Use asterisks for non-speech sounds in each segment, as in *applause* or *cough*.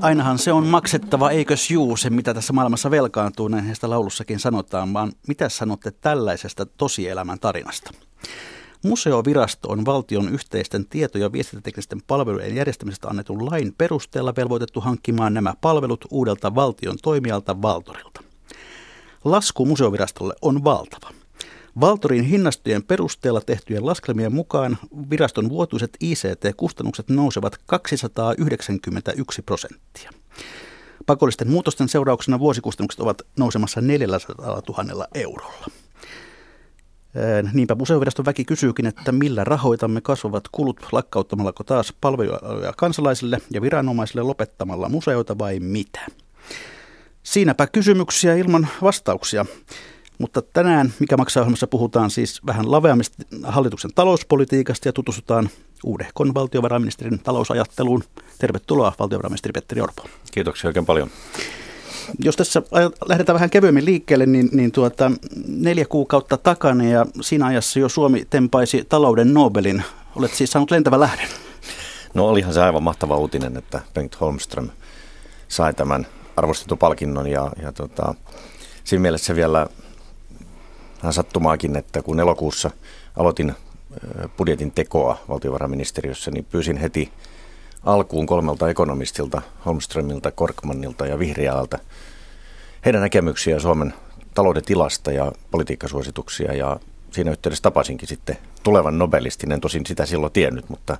Ainahan se on maksettava, eikös juu, se mitä tässä maailmassa velkaantuu, näin heistä laulussakin sanotaan, vaan mitä sanotte tällaisesta tosielämän tarinasta? Museovirasto on valtion yhteisten tieto- ja viestintäteknisten palvelujen järjestämisestä annetun lain perusteella velvoitettu hankkimaan nämä palvelut uudelta valtion toimijalta Valtorilta. Lasku museovirastolle on valtava. Valtorin hinnastojen perusteella tehtyjen laskelmien mukaan viraston vuotuiset ICT-kustannukset nousevat 291 prosenttia. Pakollisten muutosten seurauksena vuosikustannukset ovat nousemassa 400 000 eurolla. Niinpä museoviraston väki kysyykin, että millä rahoitamme kasvavat kulut lakkauttamallako taas palveluja kansalaisille ja viranomaisille lopettamalla museoita vai mitä? Siinäpä kysymyksiä ilman vastauksia. Mutta tänään, mikä maksaa ohjelmassa, puhutaan siis vähän laveammista hallituksen talouspolitiikasta ja tutustutaan uudehkon valtiovarainministerin talousajatteluun. Tervetuloa valtiovarainministeri Petteri Orpo. Kiitoksia oikein paljon. Jos tässä lähdetään vähän kevyemmin liikkeelle, niin, niin tuota, neljä kuukautta takana ja siinä ajassa jo Suomi tempaisi talouden Nobelin. Olet siis saanut lentävä lähden. No olihan se aivan mahtava uutinen, että Bengt Holmström sai tämän arvostetun palkinnon ja, ja tota, siinä mielessä vielä vähän sattumaakin, että kun elokuussa aloitin budjetin tekoa valtiovarainministeriössä, niin pyysin heti alkuun kolmelta ekonomistilta, Holmströmiltä, Korkmannilta ja Vihriältä, heidän näkemyksiä Suomen talouden tilasta ja politiikkasuosituksia. Ja siinä yhteydessä tapasinkin sitten tulevan nobelistin, en tosin sitä silloin tiennyt, mutta,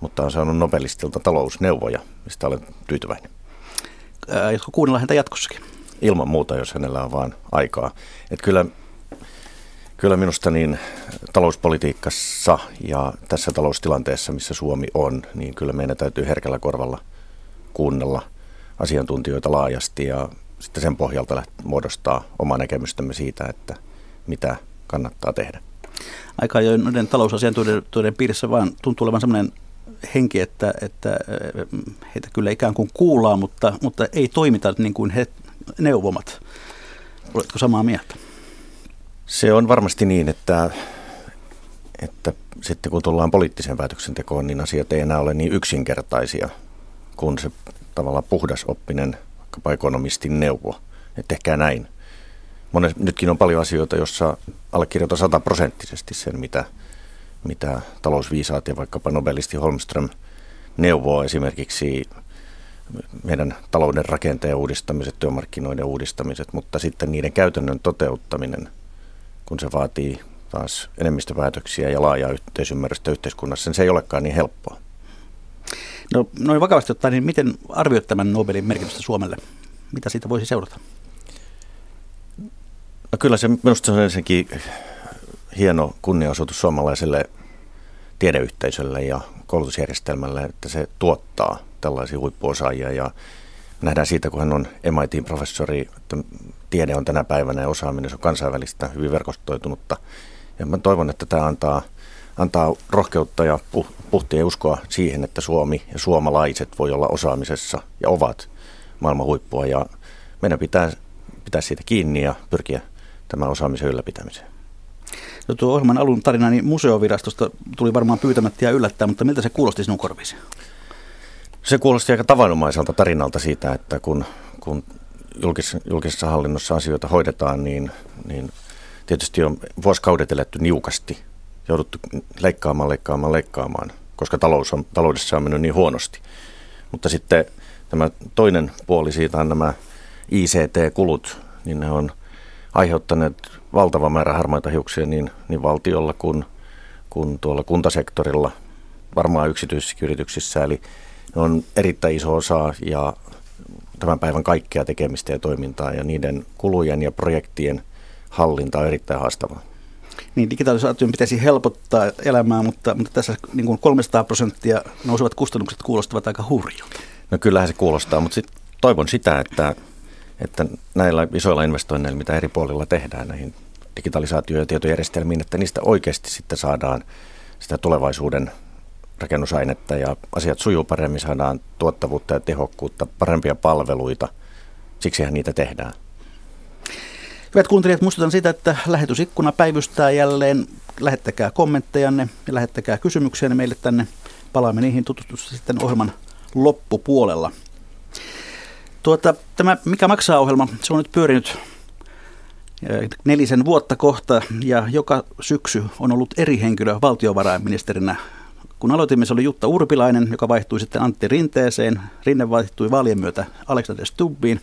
mutta on saanut nobelistilta talousneuvoja, mistä olen tyytyväinen. Jatko kuunnella häntä jatkossakin? Ilman muuta, jos hänellä on vaan aikaa. Että kyllä Kyllä minusta niin talouspolitiikassa ja tässä taloustilanteessa, missä Suomi on, niin kyllä meidän täytyy herkällä korvalla kuunnella asiantuntijoita laajasti ja sitten sen pohjalta muodostaa oma näkemystämme siitä, että mitä kannattaa tehdä. Aika ajoin noiden talousasiantuntijoiden piirissä vaan tuntuu olevan sellainen henki, että, että heitä kyllä ikään kuin kuullaan, mutta, mutta ei toimita niin kuin he neuvomat. Oletko samaa mieltä? Se on varmasti niin, että, että sitten kun tullaan poliittiseen päätöksentekoon, niin asiat ei enää ole niin yksinkertaisia kuin se tavallaan puhdasoppinen vaikkapa ekonomistin neuvo, että tehkää näin. Mones, nytkin on paljon asioita, joissa allekirjoitan sataprosenttisesti sen, mitä, mitä talousviisaat ja vaikkapa nobelisti Holmström neuvoo. Esimerkiksi meidän talouden rakenteen uudistamiset, työmarkkinoiden uudistamiset, mutta sitten niiden käytännön toteuttaminen – kun se vaatii taas enemmistöpäätöksiä ja laajaa yhteisymmärrystä yhteiskunnassa, niin se ei olekaan niin helppoa. No noin vakavasti ottaen, niin miten arvioit tämän Nobelin merkitystä Suomelle? Mitä siitä voisi seurata? No kyllä se minusta on ensinnäkin hieno kunniaosoitus suomalaiselle tiedeyhteisölle ja koulutusjärjestelmälle, että se tuottaa tällaisia huippuosaajia ja nähdään siitä, kun hän on MIT-professori, että tiede on tänä päivänä ja osaaminen on kansainvälistä, hyvin verkostoitunutta. Ja mä toivon, että tämä antaa, antaa rohkeutta ja puhtia uskoa siihen, että Suomi ja suomalaiset voi olla osaamisessa ja ovat maailman huippua. Ja meidän pitää pitää siitä kiinni ja pyrkiä tämän osaamisen ylläpitämiseen. No tuo ohjelman alun tarina niin museovirastosta tuli varmaan pyytämättä ja yllättää, mutta miltä se kuulosti sinun korviisi? Se kuulosti aika tavanomaiselta tarinalta siitä, että kun, kun julkis, julkisessa hallinnossa asioita hoidetaan, niin, niin tietysti on vuosikaudet eletty niukasti, jouduttu leikkaamaan, leikkaamaan, leikkaamaan, koska talous on, taloudessa on mennyt niin huonosti. Mutta sitten tämä toinen puoli siitä on nämä ICT-kulut, niin ne on aiheuttaneet valtava määrä harmaita hiuksia niin, niin valtiolla kuin, kuin tuolla kuntasektorilla, varmaan yksityisissä yrityksissä. Eli ne on erittäin iso osa ja tämän päivän kaikkea tekemistä ja toimintaa ja niiden kulujen ja projektien hallinta on erittäin haastavaa. Niin, digitalisaation pitäisi helpottaa elämää, mutta, mutta tässä niin kuin 300 prosenttia nousevat kustannukset kuulostavat aika hurjilta. No kyllähän se kuulostaa, mutta sit toivon sitä, että, että näillä isoilla investoinneilla, mitä eri puolilla tehdään näihin digitalisaatio- ja tietojärjestelmiin, että niistä oikeasti sitten saadaan sitä tulevaisuuden rakennusainetta ja asiat sujuu paremmin, saadaan tuottavuutta ja tehokkuutta, parempia palveluita. Siksihän niitä tehdään. Hyvät kuuntelijat, muistutan sitä, että lähetysikkuna päivystää jälleen. Lähettäkää kommenttejanne ja lähettäkää kysymyksiä meille tänne. Palaamme niihin tutustusta sitten ohjelman loppupuolella. Tuota, tämä Mikä maksaa ohjelma, se on nyt pyörinyt nelisen vuotta kohta ja joka syksy on ollut eri henkilö valtiovarainministerinä. Kun aloitimme, se oli Jutta Urpilainen, joka vaihtui sitten Antti Rinteeseen. Rinne vaihtui vaalien myötä Alexander Stubbiin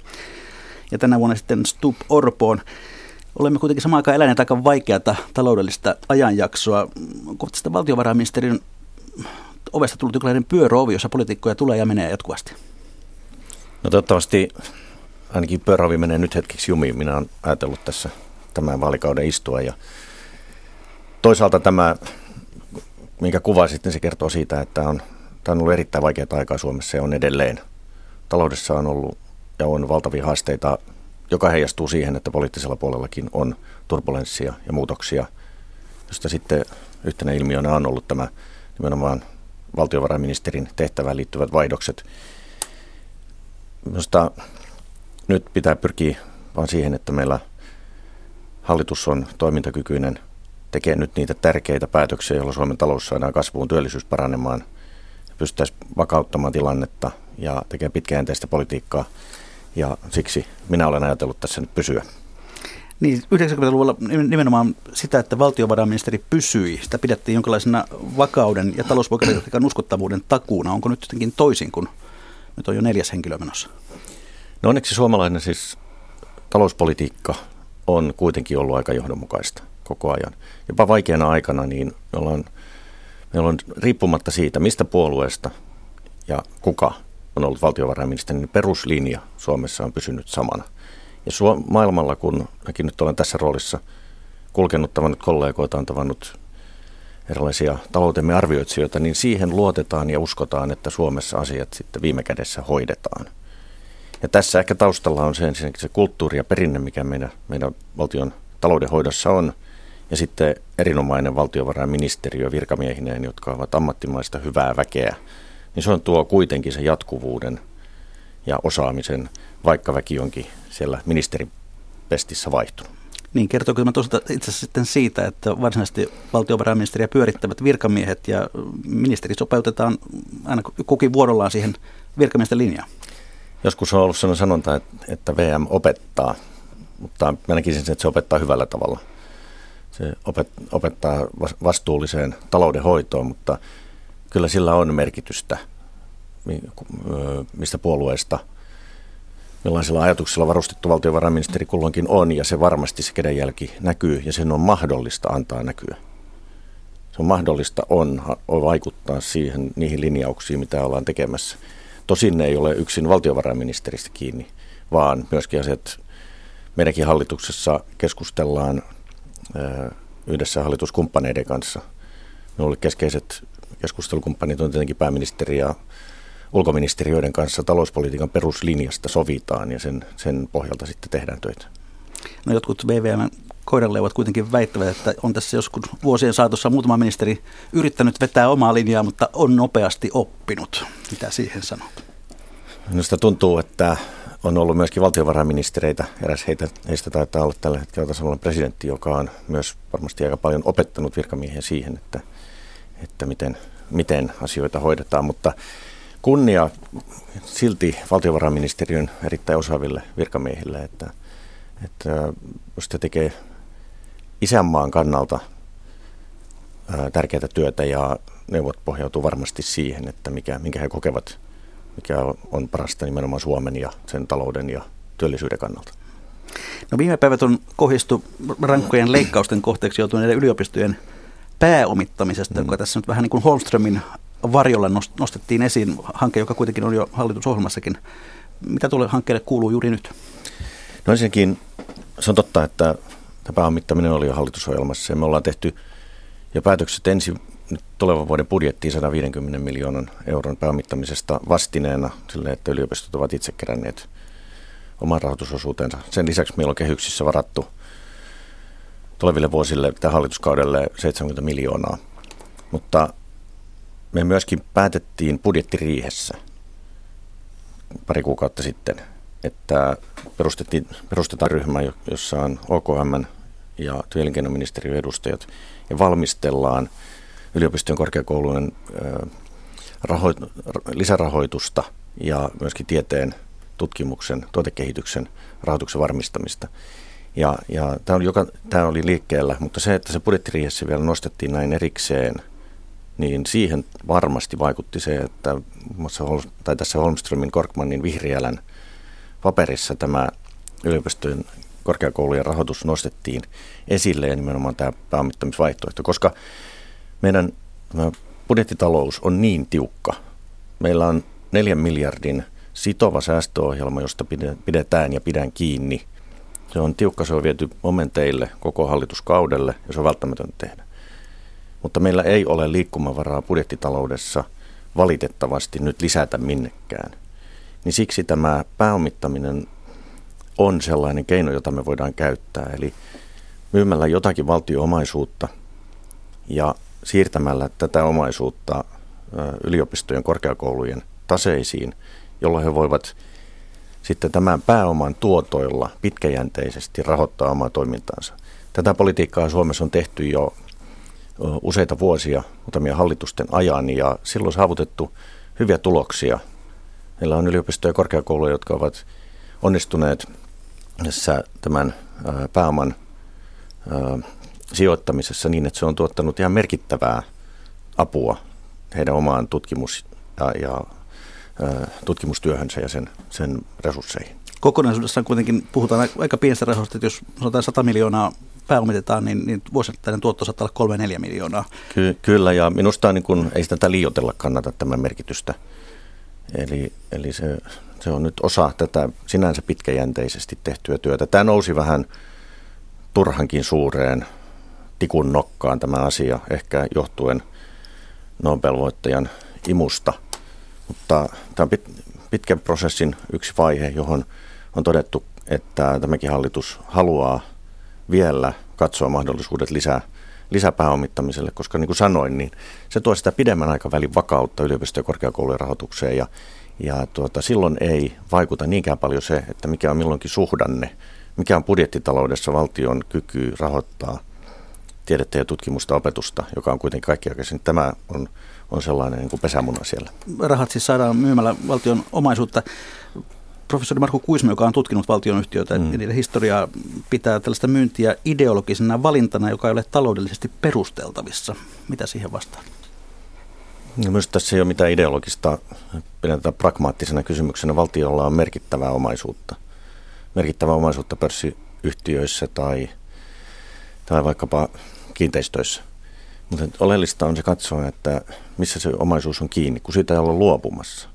ja tänä vuonna sitten Stubb Orpoon. Olemme kuitenkin samaan aikaan eläneet aika vaikeata taloudellista ajanjaksoa. Kohta sitä valtiovarainministerin ovesta tullut jonkinlainen pyöröovi, jossa poliitikkoja tulee ja menee jatkuvasti. No toivottavasti ainakin pyöräovi menee nyt hetkeksi jumiin. Minä olen ajatellut tässä tämän vaalikauden istua ja toisaalta tämä, minkä kuvasit, niin se kertoo siitä, että on, tämä on ollut erittäin vaikeaa aikaa Suomessa ja on edelleen. Taloudessa on ollut ja on valtavia haasteita, joka heijastuu siihen, että poliittisella puolellakin on turbulenssia ja muutoksia, josta sitten yhtenä ilmiönä on ollut tämä nimenomaan valtiovarainministerin tehtävään liittyvät vaihdokset. Minusta nyt pitää pyrkiä vaan siihen, että meillä hallitus on toimintakykyinen, tekee nyt niitä tärkeitä päätöksiä, joilla Suomen talous saadaan kasvuun, työllisyys paranemaan, pystyttäisiin vakauttamaan tilannetta ja tekee pitkäjänteistä politiikkaa. Ja siksi minä olen ajatellut tässä nyt pysyä. Niin, 90-luvulla nimenomaan sitä, että valtiovarainministeri pysyi, sitä pidettiin jonkinlaisena vakauden ja talouspolitiikan uskottavuuden takuuna. Onko nyt jotenkin toisin, kun nyt on jo neljäs henkilö menossa? No onneksi suomalainen siis talouspolitiikka on kuitenkin ollut aika johdonmukaista koko ajan. Jopa vaikeana aikana niin ollaan, meillä on riippumatta siitä, mistä puolueesta ja kuka on ollut valtiovarainministeri, niin peruslinja Suomessa on pysynyt samana. Ja Suom- maailmalla, kun mäkin nyt olen tässä roolissa kulkenut, tavannut kollegoita, on tavannut erilaisia taloutemme arvioitsijoita, niin siihen luotetaan ja uskotaan, että Suomessa asiat sitten viime kädessä hoidetaan. Ja tässä ehkä taustalla on se ensinnäkin se kulttuuri ja perinne, mikä meidän, meidän valtion taloudenhoidossa on, ja sitten erinomainen valtiovarainministeriö virkamiehineen, jotka ovat ammattimaista hyvää väkeä, niin se on tuo kuitenkin se jatkuvuuden ja osaamisen, vaikka väki onkin siellä ministeripestissä vaihtunut. Niin, kertooko tämä itse asiassa sitten siitä, että varsinaisesti valtiovarainministeriä pyörittävät virkamiehet ja ministeri sopeutetaan aina kukin vuorollaan siihen virkamiesten linjaan? Joskus on ollut sellainen sanonta, että VM opettaa, mutta mä näkisin, että se opettaa hyvällä tavalla. Se opettaa vastuulliseen taloudenhoitoon, mutta kyllä sillä on merkitystä, mistä puolueesta, millaisilla ajatuksilla varustettu valtiovarainministeri kulloinkin on, ja se varmasti se kädenjälki näkyy, ja sen on mahdollista antaa näkyä. Se on mahdollista on, on vaikuttaa siihen, niihin linjauksiin, mitä ollaan tekemässä. Tosin ne ei ole yksin valtiovarainministeristä kiinni, vaan myöskin asiat meidänkin hallituksessa keskustellaan yhdessä hallituskumppaneiden kanssa. Minulle keskeiset keskustelukumppanit on tietenkin pääministeri ja ulkoministeriöiden kanssa talouspolitiikan peruslinjasta sovitaan ja sen, sen pohjalta sitten tehdään töitä. No jotkut VVM koiranleuvat kuitenkin väittävät, että on tässä joskus vuosien saatossa muutama ministeri yrittänyt vetää omaa linjaa, mutta on nopeasti oppinut. Mitä siihen sanot? Minusta tuntuu, että on ollut myöskin valtiovarainministereitä. Eräs heitä, heistä taitaa olla tällä hetkellä tasavallan presidentti, joka on myös varmasti aika paljon opettanut virkamiehiä siihen, että, että miten, miten asioita hoidetaan. Mutta kunnia silti valtiovarainministeriön erittäin osaaville virkamiehille, että, että jos te tekee isänmaan kannalta tärkeää työtä ja neuvot pohjautuu varmasti siihen, että mikä, minkä he kokevat, mikä on parasta nimenomaan Suomen ja sen talouden ja työllisyyden kannalta. No viime päivät on kohdistu rankkojen leikkausten kohteeksi joutuneiden yliopistojen pääomittamisesta, mm. joka tässä nyt vähän niin kuin Holmströmin varjolla nostettiin esiin hanke, joka kuitenkin on jo hallitusohjelmassakin. Mitä tuolle hankkeelle kuuluu juuri nyt? No ensinnäkin se on totta, että tämä pääomittaminen oli jo hallitusohjelmassa ja me ollaan tehty jo päätökset ensi nyt tulevan vuoden budjettiin 150 miljoonan euron pääomittamisesta vastineena sille, että yliopistot ovat itse keränneet oman rahoitusosuutensa. Sen lisäksi meillä on kehyksissä varattu tuleville vuosille tai hallituskaudelle 70 miljoonaa. Mutta me myöskin päätettiin budjettiriihessä pari kuukautta sitten, että perustettiin, perustetaan ryhmä, jossa on OKM ja työelinkeinoministeriön edustajat ja valmistellaan yliopistojen korkeakoulujen raho- lisärahoitusta ja myöskin tieteen tutkimuksen, tuotekehityksen rahoituksen varmistamista. Ja, ja tämä, oli joka, tämä oli liikkeellä, mutta se, että se budjettiriihessä vielä nostettiin näin erikseen, niin siihen varmasti vaikutti se, että tai tässä Holmströmin Korkmanin vihriälän paperissa tämä yliopistojen korkeakoulujen rahoitus nostettiin esille ja nimenomaan tämä pääomittamisvaihtoehto, koska meidän budjettitalous on niin tiukka. Meillä on neljän miljardin sitova säästöohjelma, josta pidetään ja pidän kiinni. Se on tiukka, se on viety momenteille koko hallituskaudelle ja se on välttämätöntä tehdä. Mutta meillä ei ole liikkumavaraa budjettitaloudessa valitettavasti nyt lisätä minnekään. Niin siksi tämä pääomittaminen on sellainen keino, jota me voidaan käyttää. Eli myymällä jotakin valtioomaisuutta ja siirtämällä tätä omaisuutta yliopistojen korkeakoulujen taseisiin, jolloin he voivat sitten tämän pääoman tuotoilla pitkäjänteisesti rahoittaa omaa toimintaansa. Tätä politiikkaa Suomessa on tehty jo useita vuosia, muutamia hallitusten ajan, ja silloin saavutettu hyviä tuloksia. Meillä on yliopistoja ja korkeakouluja, jotka ovat onnistuneet tässä tämän pääoman sijoittamisessa niin, että se on tuottanut ihan merkittävää apua heidän omaan tutkimus- ja, ja tutkimustyöhönsä ja sen, sen resursseihin. Kokonaisuudessaan kuitenkin puhutaan aika pienestä rahoista, että jos sanotaan 100 miljoonaa pääomitetaan, niin, niin vuosittainen tuotto saattaa olla 3-4 miljoonaa. Ky- kyllä, ja minusta niin kun, ei sitä liioitella kannata tämän merkitystä. Eli, eli se, se on nyt osa tätä sinänsä pitkäjänteisesti tehtyä työtä. Tämä nousi vähän turhankin suureen tikun nokkaan tämä asia, ehkä johtuen Nobel-voittajan imusta. Mutta tämä on pit, pitkän prosessin yksi vaihe, johon on todettu, että tämäkin hallitus haluaa vielä katsoa mahdollisuudet lisää, lisäpääomittamiselle, koska niin kuin sanoin, niin se tuo sitä pidemmän aikavälin vakautta yliopisto- ja korkeakoulujen rahoitukseen ja, ja tuota, silloin ei vaikuta niinkään paljon se, että mikä on milloinkin suhdanne, mikä on budjettitaloudessa valtion kyky rahoittaa tiedettä ja tutkimusta, opetusta, joka on kuitenkin kaikkiaikaisin. Tämä on, on sellainen niin kuin pesämuna siellä. Rahat siis saadaan myymällä valtion omaisuutta professori Marko Kuisma, joka on tutkinut valtionyhtiöitä mm. ja niiden historiaa, pitää tällaista myyntiä ideologisena valintana, joka ei ole taloudellisesti perusteltavissa. Mitä siihen vastaan? No, myös tässä ei ole mitään ideologista, pidetään pragmaattisena kysymyksenä. Valtiolla on merkittävää omaisuutta. Merkittävää omaisuutta pörssiyhtiöissä tai, tai vaikkapa kiinteistöissä. Mutta oleellista on se katsoa, että missä se omaisuus on kiinni, kun siitä ei olla luopumassa.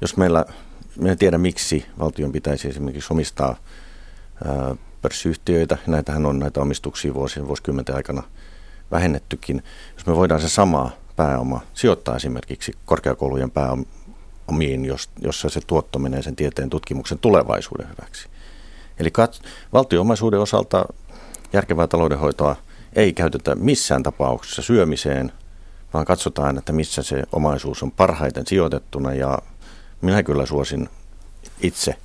Jos meillä minä en tiedä miksi valtion pitäisi esimerkiksi omistaa pörssiyhtiöitä. Näitähän on näitä omistuksia vuosien, vuosikymmenten aikana vähennettykin. Jos me voidaan se sama pääoma sijoittaa esimerkiksi korkeakoulujen pääomiin, jossa se tuotto menee sen tieteen tutkimuksen tulevaisuuden hyväksi. Eli kat- valtioomaisuuden osalta järkevää taloudenhoitoa ei käytetä missään tapauksessa syömiseen, vaan katsotaan, että missä se omaisuus on parhaiten sijoitettuna ja minä kyllä suosin itse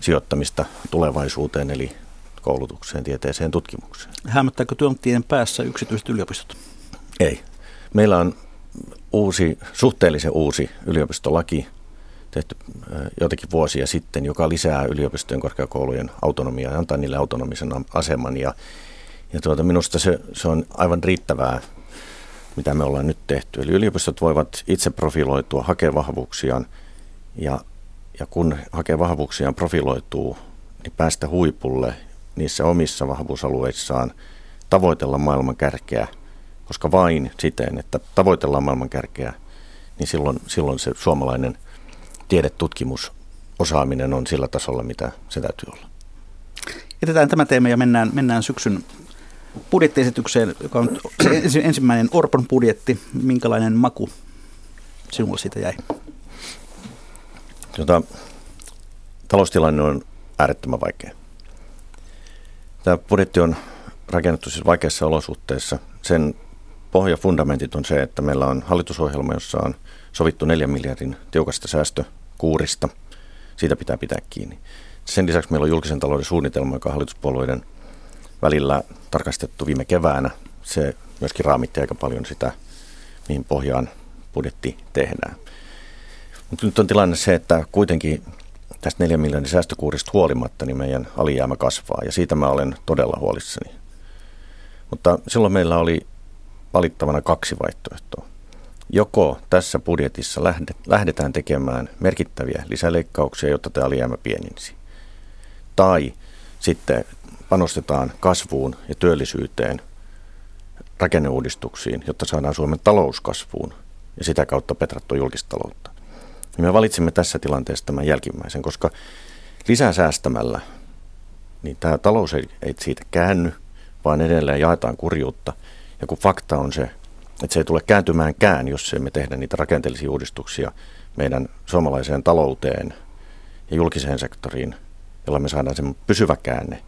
sijoittamista tulevaisuuteen, eli koulutukseen, tieteeseen, tutkimukseen. Hämmättääkö työntien päässä yksityiset yliopistot? Ei. Meillä on uusi, suhteellisen uusi yliopistolaki tehty joitakin vuosia sitten, joka lisää yliopistojen korkeakoulujen autonomiaa ja antaa niille autonomisen aseman. Ja, ja tuota, minusta se, se on aivan riittävää, mitä me ollaan nyt tehty. Eli yliopistot voivat itse profiloitua, hakea vahvuuksiaan – ja, ja kun hakee vahvuuksiaan profiloituu, niin päästä huipulle niissä omissa vahvuusalueissaan, tavoitella maailman kärkeä, koska vain siten, että tavoitellaan maailman kärkeä, niin silloin, silloin se suomalainen tiedetutkimus, osaaminen on sillä tasolla, mitä se täytyy olla. Jätetään tämä teema ja mennään, mennään syksyn budjettiesitykseen, joka on ensimmäinen Orpon budjetti. Minkälainen maku sinulle siitä jäi? Tota, taloustilanne on äärettömän vaikea. Tämä budjetti on rakennettu siis vaikeissa olosuhteissa. Sen pohjafundamentit on se, että meillä on hallitusohjelma, jossa on sovittu 4 miljardin tiukasta säästökuurista. Siitä pitää pitää kiinni. Sen lisäksi meillä on julkisen talouden suunnitelma, joka hallituspuolueiden välillä tarkastettu viime keväänä. Se myöskin raamitti aika paljon sitä, mihin pohjaan budjetti tehdään. Mutta nyt on tilanne se, että kuitenkin tästä 4 miljardin säästökuurista huolimatta niin meidän alijäämä kasvaa ja siitä mä olen todella huolissani. Mutta silloin meillä oli valittavana kaksi vaihtoehtoa. Joko tässä budjetissa lähdetään tekemään merkittäviä lisäleikkauksia, jotta tämä alijäämä pienenisi. Tai sitten panostetaan kasvuun ja työllisyyteen, rakenneuudistuksiin, jotta saadaan Suomen talouskasvuun ja sitä kautta petrattua julkistaloutta. Ja me valitsimme tässä tilanteessa tämän jälkimmäisen, koska lisää säästämällä, niin tämä talous ei, ei siitä käänny, vaan edelleen jaetaan kurjuutta. Ja kun fakta on se, että se ei tule kääntymäänkään, jos emme tehdä niitä rakenteellisia uudistuksia meidän suomalaiseen talouteen ja julkiseen sektoriin, jolla me saadaan sen pysyvä käänne,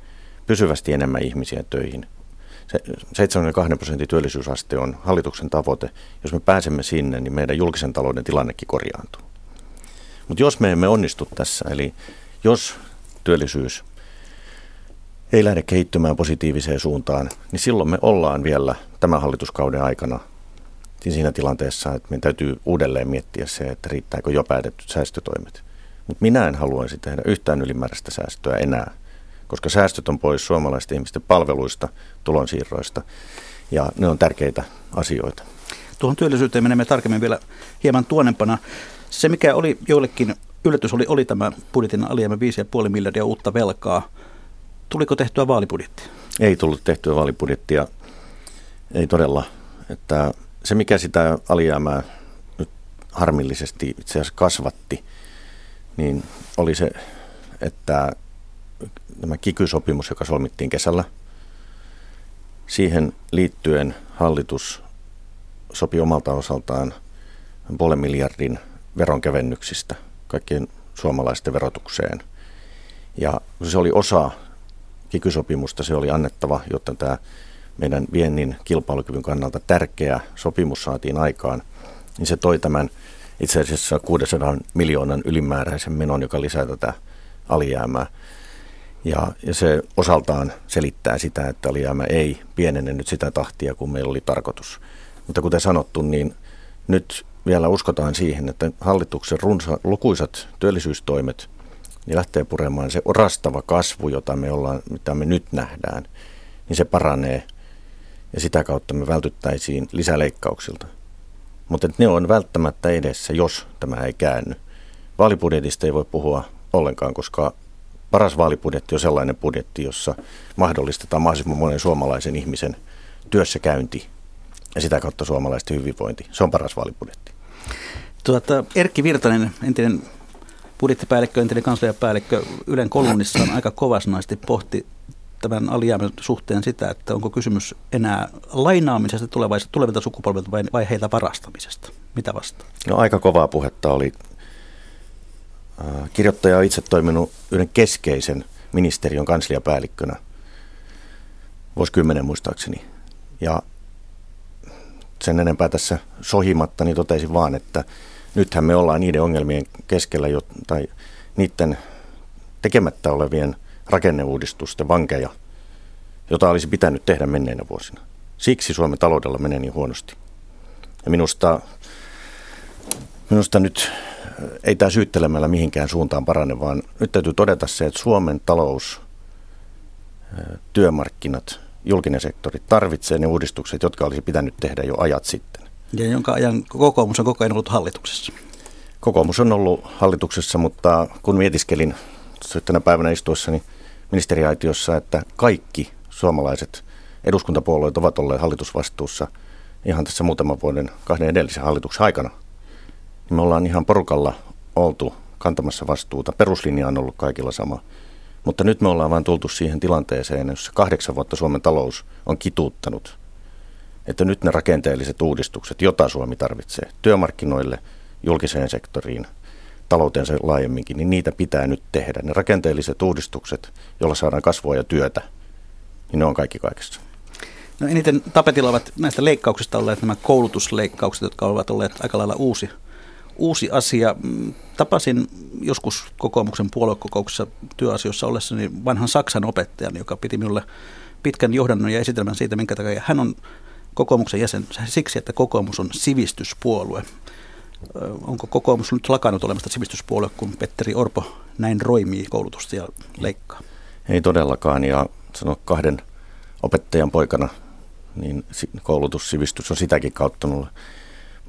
pysyvästi enemmän ihmisiä töihin. Se 72 prosentin työllisyysaste on hallituksen tavoite. Jos me pääsemme sinne, niin meidän julkisen talouden tilannekin korjaantuu. Mutta jos me emme onnistu tässä, eli jos työllisyys ei lähde kehittymään positiiviseen suuntaan, niin silloin me ollaan vielä tämän hallituskauden aikana siinä tilanteessa, että meidän täytyy uudelleen miettiä se, että riittääkö jo päätettyt säästötoimet. Mutta minä en haluaisi tehdä yhtään ylimääräistä säästöä enää, koska säästöt on pois suomalaisten ihmisten palveluista, tulonsiirroista ja ne on tärkeitä asioita. Tuohon työllisyyteen menemme tarkemmin vielä hieman tuonempana. Se, mikä oli joillekin yllätys, oli, oli tämä budjetin alijäämä 5,5 miljardia uutta velkaa. Tuliko tehtyä vaalibudjettia? Ei tullut tehtyä vaalibudjettia, ei todella. Että se, mikä sitä alijäämää nyt harmillisesti itse asiassa kasvatti, niin oli se, että tämä kikysopimus, joka solmittiin kesällä, siihen liittyen hallitus sopi omalta osaltaan puolen miljardin veronkevennyksistä kaikkien suomalaisten verotukseen. Ja se oli osa kikysopimusta, se oli annettava, jotta tämä meidän viennin kilpailukyvyn kannalta tärkeä sopimus saatiin aikaan, niin se toi tämän itse asiassa 600 miljoonan ylimääräisen menon, joka lisää tätä alijäämää. Ja, ja se osaltaan selittää sitä, että alijäämä ei pienene nyt sitä tahtia, kun meillä oli tarkoitus. Mutta kuten sanottu, niin nyt vielä uskotaan siihen, että hallituksen runsa, lukuisat työllisyystoimet niin lähtee puremaan se orastava kasvu, jota me ollaan, mitä me nyt nähdään, niin se paranee ja sitä kautta me vältyttäisiin lisäleikkauksilta. Mutta ne on välttämättä edessä, jos tämä ei käänny. Vaalibudjetista ei voi puhua ollenkaan, koska paras vaalibudjetti on sellainen budjetti, jossa mahdollistetaan mahdollisimman monen suomalaisen ihmisen työssäkäynti ja sitä kautta suomalaisten hyvinvointi. Se on paras vaalibudjetti. Tuota, Erkki Virtanen, entinen budjettipäällikkö, entinen kansliapäällikkö Ylen kolumnissaan aika kovasnaisesti pohti tämän alijäämän suhteen sitä, että onko kysymys enää lainaamisesta tulevilta sukupolvilta vai, vai heiltä varastamisesta. Mitä vastaa? No aika kovaa puhetta oli. Kirjoittaja on itse toiminut yhden keskeisen ministeriön kansliapäällikkönä vuosikymmenen muistaakseni. Ja sen enempää tässä sohimatta, niin totesin vaan, että nythän me ollaan niiden ongelmien keskellä, jo, tai niiden tekemättä olevien rakenneuudistusten vankeja, jota olisi pitänyt tehdä menneinä vuosina. Siksi Suomen taloudella menee niin huonosti. Ja minusta, minusta nyt ei tämä syyttelemällä mihinkään suuntaan parane, vaan nyt täytyy todeta se, että Suomen talous, työmarkkinat, julkinen sektori tarvitsee ne uudistukset, jotka olisi pitänyt tehdä jo ajat sitten. Ja jonka ajan kokoomus on koko ajan ollut hallituksessa? Kokoomus on ollut hallituksessa, mutta kun mietiskelin tänä päivänä istuessani ministeriaitiossa, että kaikki suomalaiset eduskuntapuolueet ovat olleet hallitusvastuussa ihan tässä muutaman vuoden kahden edellisen hallituksen aikana, niin me ollaan ihan porukalla oltu kantamassa vastuuta. Peruslinja on ollut kaikilla sama. Mutta nyt me ollaan vain tultu siihen tilanteeseen, jossa kahdeksan vuotta Suomen talous on kituuttanut. Että nyt ne rakenteelliset uudistukset, joita Suomi tarvitsee työmarkkinoille, julkiseen sektoriin, taloutensa laajemminkin, niin niitä pitää nyt tehdä. Ne rakenteelliset uudistukset, joilla saadaan kasvua ja työtä, niin ne on kaikki kaikessa. No eniten tapetilla ovat näistä leikkauksista olleet nämä koulutusleikkaukset, jotka ovat olleet aika lailla uusi, uusi asia. Mm, tapasin joskus kokoomuksen puoluekokouksessa työasioissa ollessani vanhan Saksan opettajan, joka piti minulle pitkän johdannon ja esitelmän siitä, minkä takia hän on kokoomuksen jäsen siksi, että kokoomus on sivistyspuolue. Onko kokoomus nyt lakannut olemasta sivistyspuolue, kun Petteri Orpo näin roimii koulutusta ja leikkaa? Ei todellakaan, ja sano kahden opettajan poikana, niin koulutussivistys on sitäkin kautta mulle,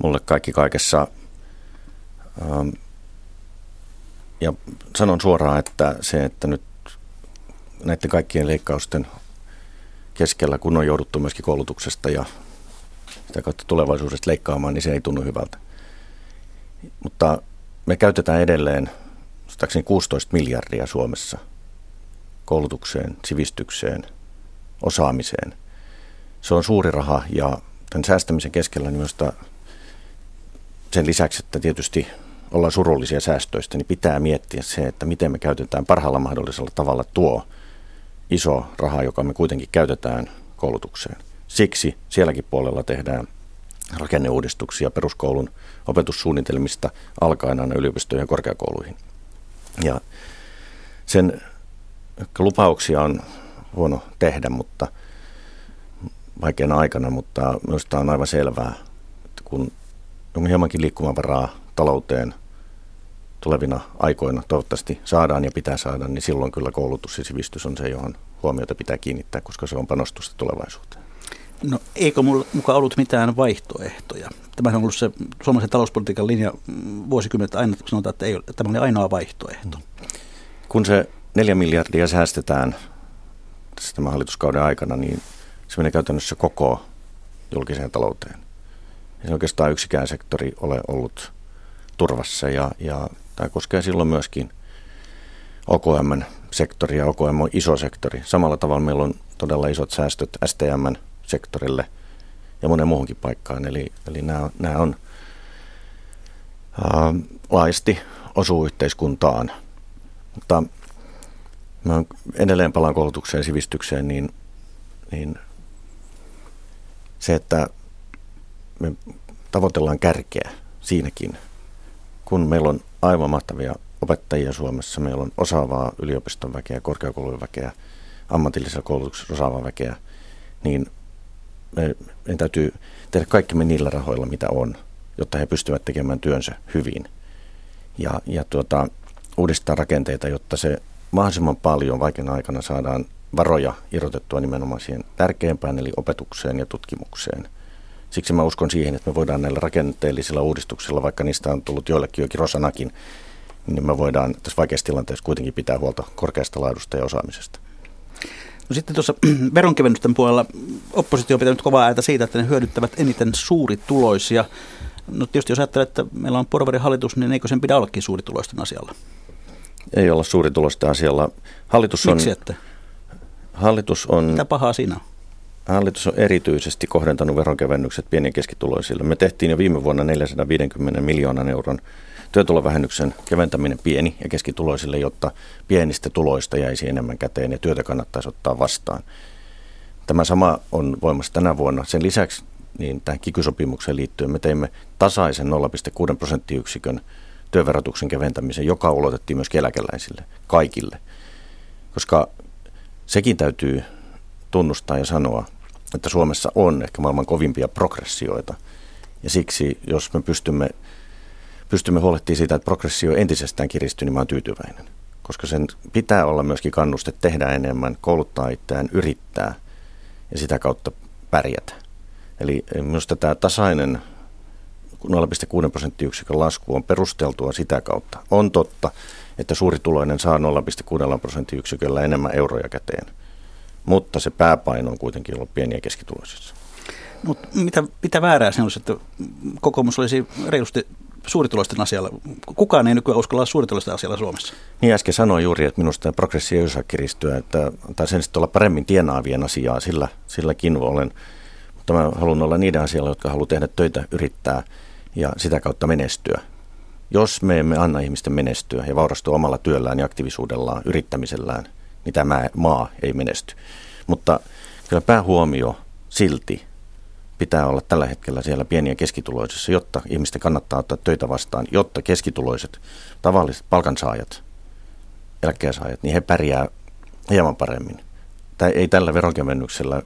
mulle kaikki kaikessa. Ähm, ja sanon suoraan, että se, että nyt näiden kaikkien leikkausten keskellä, kun on jouduttu myöskin koulutuksesta ja sitä kautta tulevaisuudesta leikkaamaan, niin se ei tunnu hyvältä. Mutta me käytetään edelleen 16 miljardia Suomessa koulutukseen, sivistykseen, osaamiseen. Se on suuri raha ja tämän säästämisen keskellä niin minusta sen lisäksi, että tietysti ollaan surullisia säästöistä, niin pitää miettiä se, että miten me käytetään parhaalla mahdollisella tavalla tuo iso raha, joka me kuitenkin käytetään koulutukseen. Siksi sielläkin puolella tehdään rakenneuudistuksia peruskoulun opetussuunnitelmista alkaen aina yliopistojen ja korkeakouluihin. Ja sen lupauksia on huono tehdä, mutta vaikeana aikana, mutta minusta on aivan selvää, että kun on hiemankin liikkumavaraa talouteen tulevina aikoina toivottavasti saadaan ja pitää saada, niin silloin kyllä koulutus ja sivistys on se, johon huomiota pitää kiinnittää, koska se on panostusta tulevaisuuteen. No eikö mulla mukaan ollut mitään vaihtoehtoja? Tämä on ollut se suomalaisen talouspolitiikan linja vuosikymmenet aina, sanotaan, että ei, tämä oli ainoa vaihtoehto. Kun se neljä miljardia säästetään tässä tämän hallituskauden aikana, niin se menee käytännössä koko julkiseen talouteen. Ei oikeastaan yksikään sektori ole ollut turvassa ja, ja tämä koskee silloin myöskin OKM-sektoria. OKM on iso sektori. Samalla tavalla meillä on todella isot säästöt STM-sektorille ja monen muuhunkin paikkaan. Eli, eli nämä, nämä on ää, laajasti osuu yhteiskuntaan. Mutta mä edelleen palaan koulutukseen ja sivistykseen, niin, niin se, että me tavoitellaan kärkeä siinäkin, kun meillä on aivan mahtavia opettajia Suomessa, meillä on osaavaa yliopiston väkeä, korkeakoulun väkeä, ammatillisella koulutuksessa osaavaa väkeä, niin me, meidän täytyy tehdä kaikki me niillä rahoilla, mitä on, jotta he pystyvät tekemään työnsä hyvin. Ja, ja tuota, uudistaa rakenteita, jotta se mahdollisimman paljon vaikeana aikana saadaan varoja irrotettua nimenomaan siihen tärkeimpään, eli opetukseen ja tutkimukseen. Siksi mä uskon siihen, että me voidaan näillä rakenteellisilla uudistuksilla, vaikka niistä on tullut joillekin jo kirosanakin, niin me voidaan tässä vaikeassa tilanteessa kuitenkin pitää huolta korkeasta laadusta ja osaamisesta. No sitten tuossa *clears throat* veronkevennysten puolella oppositio on pitänyt kovaa ääntä siitä, että ne hyödyttävät eniten suurituloisia. No tietysti jos ajattelee, että meillä on porvarihallitus, niin eikö sen pidä ollakin suurituloisten asialla? Ei olla suurituloisten asialla. Hallitus on, Miksi ette? Hallitus on... Mitä pahaa siinä on? Hallitus on erityisesti kohdentanut veronkevennykset pieni- ja keskituloisille. Me tehtiin jo viime vuonna 450 miljoonan euron työtulovähennyksen keventäminen pieni- ja keskituloisille, jotta pienistä tuloista jäisi enemmän käteen ja työtä kannattaisi ottaa vastaan. Tämä sama on voimassa tänä vuonna. Sen lisäksi niin tähän kikysopimukseen liittyen me teimme tasaisen 0,6 prosenttiyksikön työverotuksen keventämisen, joka ulotettiin myös eläkeläisille, kaikille. Koska sekin täytyy tunnustaa ja sanoa, että Suomessa on ehkä maailman kovimpia progressioita. Ja siksi, jos me pystymme pystymme huolehtimaan siitä, että progressio entisestään kiristyy, niin mä oon tyytyväinen. Koska sen pitää olla myöskin kannuste tehdä enemmän, kouluttaa itseään, yrittää ja sitä kautta pärjätä. Eli minusta tämä tasainen 0,6 prosenttiyksikön lasku on perusteltua sitä kautta. On totta, että suurituloinen saa 0,6 prosenttiyksiköllä enemmän euroja käteen, mutta se pääpaino on kuitenkin ollut pieni- ja keskituloisissa. Mutta mitä, mitä väärää se olisi, että kokoomus olisi reilusti suurituloisten asialla. Kukaan ei nykyään uskalla olla suurituloisten asialla Suomessa. Niin äsken sanoin juuri, että minusta progressio ei osaa kiristyä, että, tai sen sitten olla paremmin tienaavien asiaa, sillä, silläkin olen. Mutta mä haluan olla niiden asialla, jotka haluaa tehdä töitä, yrittää ja sitä kautta menestyä. Jos me emme anna ihmisten menestyä ja vaurastua omalla työllään ja aktiivisuudellaan, yrittämisellään, niin tämä maa ei menesty. Mutta kyllä päähuomio silti pitää olla tällä hetkellä siellä pieniä keskituloisissa, jotta ihmisten kannattaa ottaa töitä vastaan, jotta keskituloiset, tavalliset palkansaajat, eläkkeensaajat, niin he pärjää hieman paremmin. Tai ei tällä veronkevennyksellä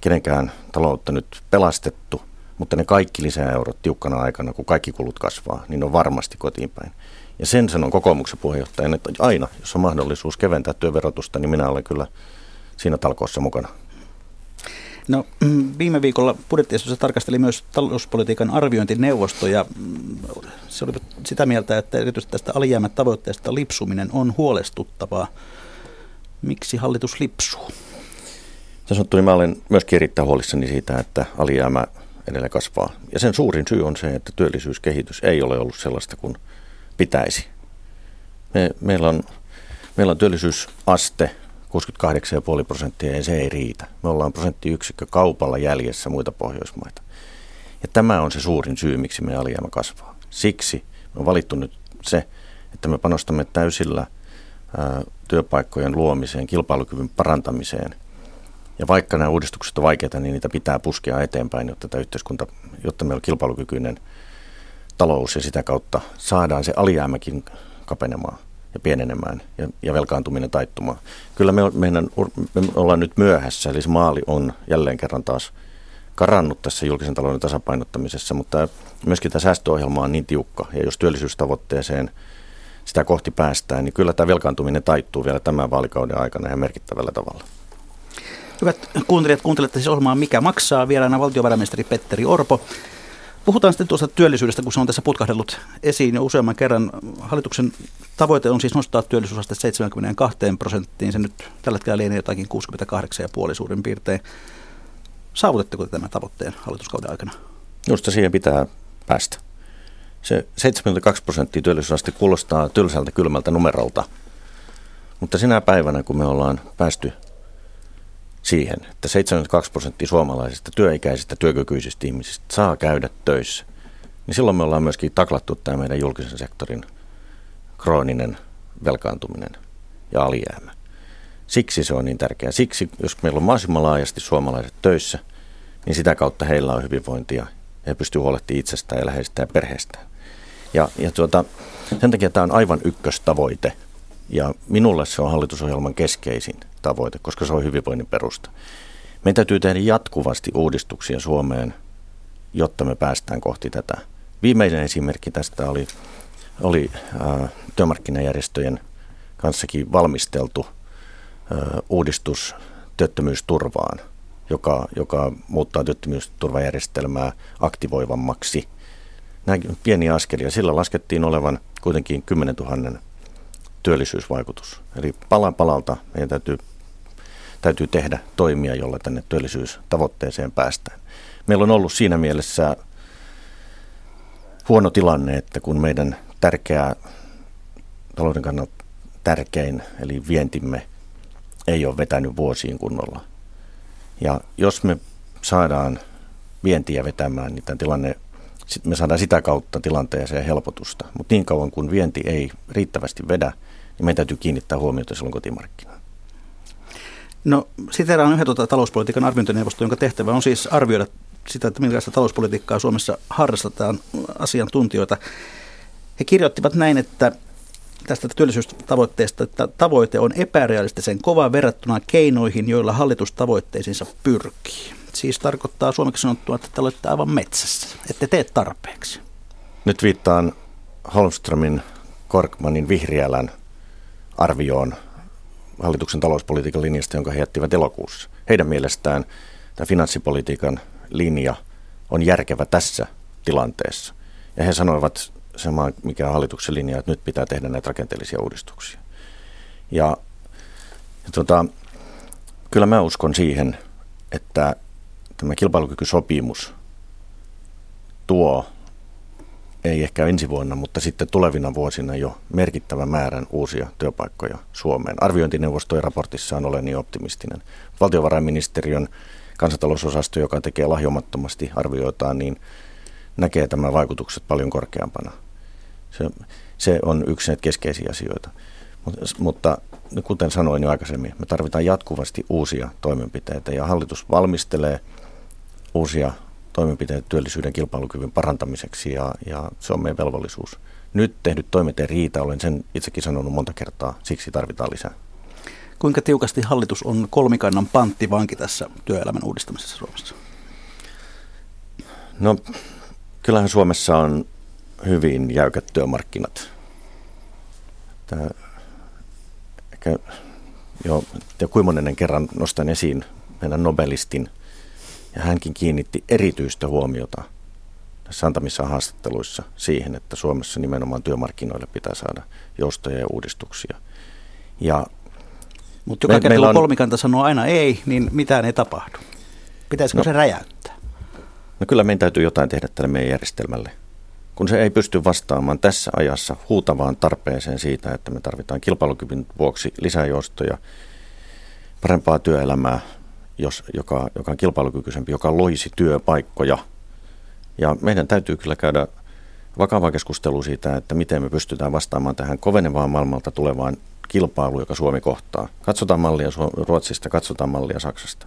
kenenkään taloutta nyt pelastettu, mutta ne kaikki lisäeurot tiukkana aikana, kun kaikki kulut kasvaa, niin on varmasti kotiin päin. Ja sen sanon kokoomuksen puheenjohtajan, että aina, jos on mahdollisuus keventää työverotusta, niin minä olen kyllä siinä talkoossa mukana. No, mm, viime viikolla budjettiesitys tarkasteli myös talouspolitiikan arviointineuvosto ja mm, se oli sitä mieltä, että erityisesti tästä alijäämätavoitteesta lipsuminen on huolestuttavaa. Miksi hallitus lipsuu? Sanottu, niin mä olen myöskin erittäin huolissani siitä, että alijäämä edelleen kasvaa. Ja sen suurin syy on se, että työllisyyskehitys ei ole ollut sellaista kuin pitäisi. Me, meillä, on, meillä on työllisyysaste 68,5 prosenttia ja se ei riitä. Me ollaan prosenttiyksikkö kaupalla jäljessä muita Pohjoismaita. Ja tämä on se suurin syy, miksi me alijäämä kasvaa. Siksi me on valittu nyt se, että me panostamme täysillä ää, työpaikkojen luomiseen, kilpailukyvyn parantamiseen. Ja vaikka nämä uudistukset ovat vaikeita, niin niitä pitää puskea eteenpäin, jotta tämä yhteiskunta, jotta meillä on kilpailukykyinen talous ja sitä kautta saadaan se alijäämäkin kapenemaan ja pienenemään ja, ja velkaantuminen taittumaan. Kyllä me, meidän, me ollaan nyt myöhässä, eli se maali on jälleen kerran taas karannut tässä julkisen talouden tasapainottamisessa, mutta myöskin tämä säästöohjelma on niin tiukka, ja jos työllisyystavoitteeseen sitä kohti päästään, niin kyllä tämä velkaantuminen taittuu vielä tämän vaalikauden aikana ja merkittävällä tavalla. Hyvät kuuntelijat, kuuntelette siis ohjelmaa Mikä maksaa? Vieraana valtiovarainministeri Petteri Orpo. Puhutaan sitten tuosta työllisyydestä, kun se on tässä putkahdellut esiin jo useamman kerran. Hallituksen tavoite on siis nostaa työllisyysaste 72 prosenttiin. Se nyt tällä hetkellä lienee jotakin 68,5 suurin piirtein. Saavutetteko tämän tavoitteen hallituskauden aikana? Minusta siihen pitää päästä. Se 72 prosenttia työllisyysaste kuulostaa tylsältä kylmältä numerolta, mutta sinä päivänä, kun me ollaan päästy siihen, että 72 prosenttia suomalaisista työikäisistä työkykyisistä ihmisistä saa käydä töissä, niin silloin me ollaan myöskin taklattu tämä meidän julkisen sektorin krooninen velkaantuminen ja alijäämä. Siksi se on niin tärkeää. Siksi, jos meillä on mahdollisimman laajasti suomalaiset töissä, niin sitä kautta heillä on hyvinvointia ja he pystyvät huolehtimaan itsestään ja läheisestään ja perheestään. Ja, ja tuota, sen takia tämä on aivan ykköstavoite. Ja minulle se on hallitusohjelman keskeisin tavoite, koska se on hyvinvoinnin perusta. Meidän täytyy tehdä jatkuvasti uudistuksia Suomeen, jotta me päästään kohti tätä. Viimeinen esimerkki tästä oli, oli äh, työmarkkinajärjestöjen kanssakin valmisteltu äh, uudistus työttömyysturvaan, joka, joka muuttaa työttömyysturvajärjestelmää aktivoivammaksi. Nämä pieniä askelia. Sillä laskettiin olevan kuitenkin 10 000 työllisyysvaikutus. Eli pala palalta meidän täytyy täytyy tehdä toimia, jolla tänne työllisyystavoitteeseen päästään. Meillä on ollut siinä mielessä huono tilanne, että kun meidän tärkeää, talouden kannalta tärkein, eli vientimme, ei ole vetänyt vuosiin kunnolla. Ja jos me saadaan vientiä vetämään, niin tämä tilanne, me saadaan sitä kautta tilanteeseen helpotusta. Mutta niin kauan kuin vienti ei riittävästi vedä, niin meidän täytyy kiinnittää huomiota silloin kotimarkkinaan. No, siteraan yhden tuota talouspolitiikan arviointineuvosto, jonka tehtävä on siis arvioida sitä, että millaista talouspolitiikkaa Suomessa harrastetaan asiantuntijoita. He kirjoittivat näin, että tästä työllisyystavoitteesta, että tavoite on epärealistisen kova verrattuna keinoihin, joilla hallitus tavoitteisiinsa pyrkii. Siis tarkoittaa suomeksi sanottua, että te olette aivan metsässä, ette tee tarpeeksi. Nyt viittaan Holmströmin, Korkmanin, Vihriälän arvioon hallituksen talouspolitiikan linjasta, jonka he jättivät elokuussa. Heidän mielestään tämä finanssipolitiikan linja on järkevä tässä tilanteessa. Ja he sanoivat sama, mikä on hallituksen linja, että nyt pitää tehdä näitä rakenteellisia uudistuksia. Ja, ja tota, kyllä mä uskon siihen, että tämä kilpailukykysopimus tuo ei ehkä ensi vuonna, mutta sitten tulevina vuosina jo merkittävän määrän uusia työpaikkoja Suomeen. Arviointineuvostojen raportissaan olen niin optimistinen. Valtiovarainministeriön kansantalousosasto, joka tekee lahjomattomasti arvioitaan, niin näkee tämän vaikutukset paljon korkeampana. Se, se on yksi näitä keskeisiä asioita. Mutta, mutta kuten sanoin jo aikaisemmin, me tarvitaan jatkuvasti uusia toimenpiteitä ja hallitus valmistelee uusia toimenpiteitä työllisyyden kilpailukyvyn parantamiseksi ja, ja se on meidän velvollisuus. Nyt tehdyt toimet ei riitä, olen sen itsekin sanonut monta kertaa, siksi tarvitaan lisää. Kuinka tiukasti hallitus on kolmikannan panttivanki tässä työelämän uudistamisessa Suomessa? No, kyllähän Suomessa on hyvin jäykät työmarkkinat. Tämä, ehkä jo, ja kuinka kerran nostan esiin meidän Nobelistin, ja hänkin kiinnitti erityistä huomiota tässä antamissa haastatteluissa siihen, että Suomessa nimenomaan työmarkkinoille pitää saada joustoja ja uudistuksia. Ja Mutta joka me, kerta on... kolmikanta sanoo aina ei, niin mitään ei tapahdu. Pitäisikö no, se räjäyttää? No kyllä meidän täytyy jotain tehdä tälle meidän järjestelmälle. Kun se ei pysty vastaamaan tässä ajassa huutavaan tarpeeseen siitä, että me tarvitaan kilpailukyvyn vuoksi lisäjoustoja, parempaa työelämää, jos, joka, joka on kilpailukykyisempi, joka loisi työpaikkoja. Ja meidän täytyy kyllä käydä vakavaa keskustelua siitä, että miten me pystytään vastaamaan tähän kovenevaan maailmalta tulevaan kilpailuun, joka Suomi kohtaa. Katsotaan mallia Ruotsista, katsotaan mallia Saksasta.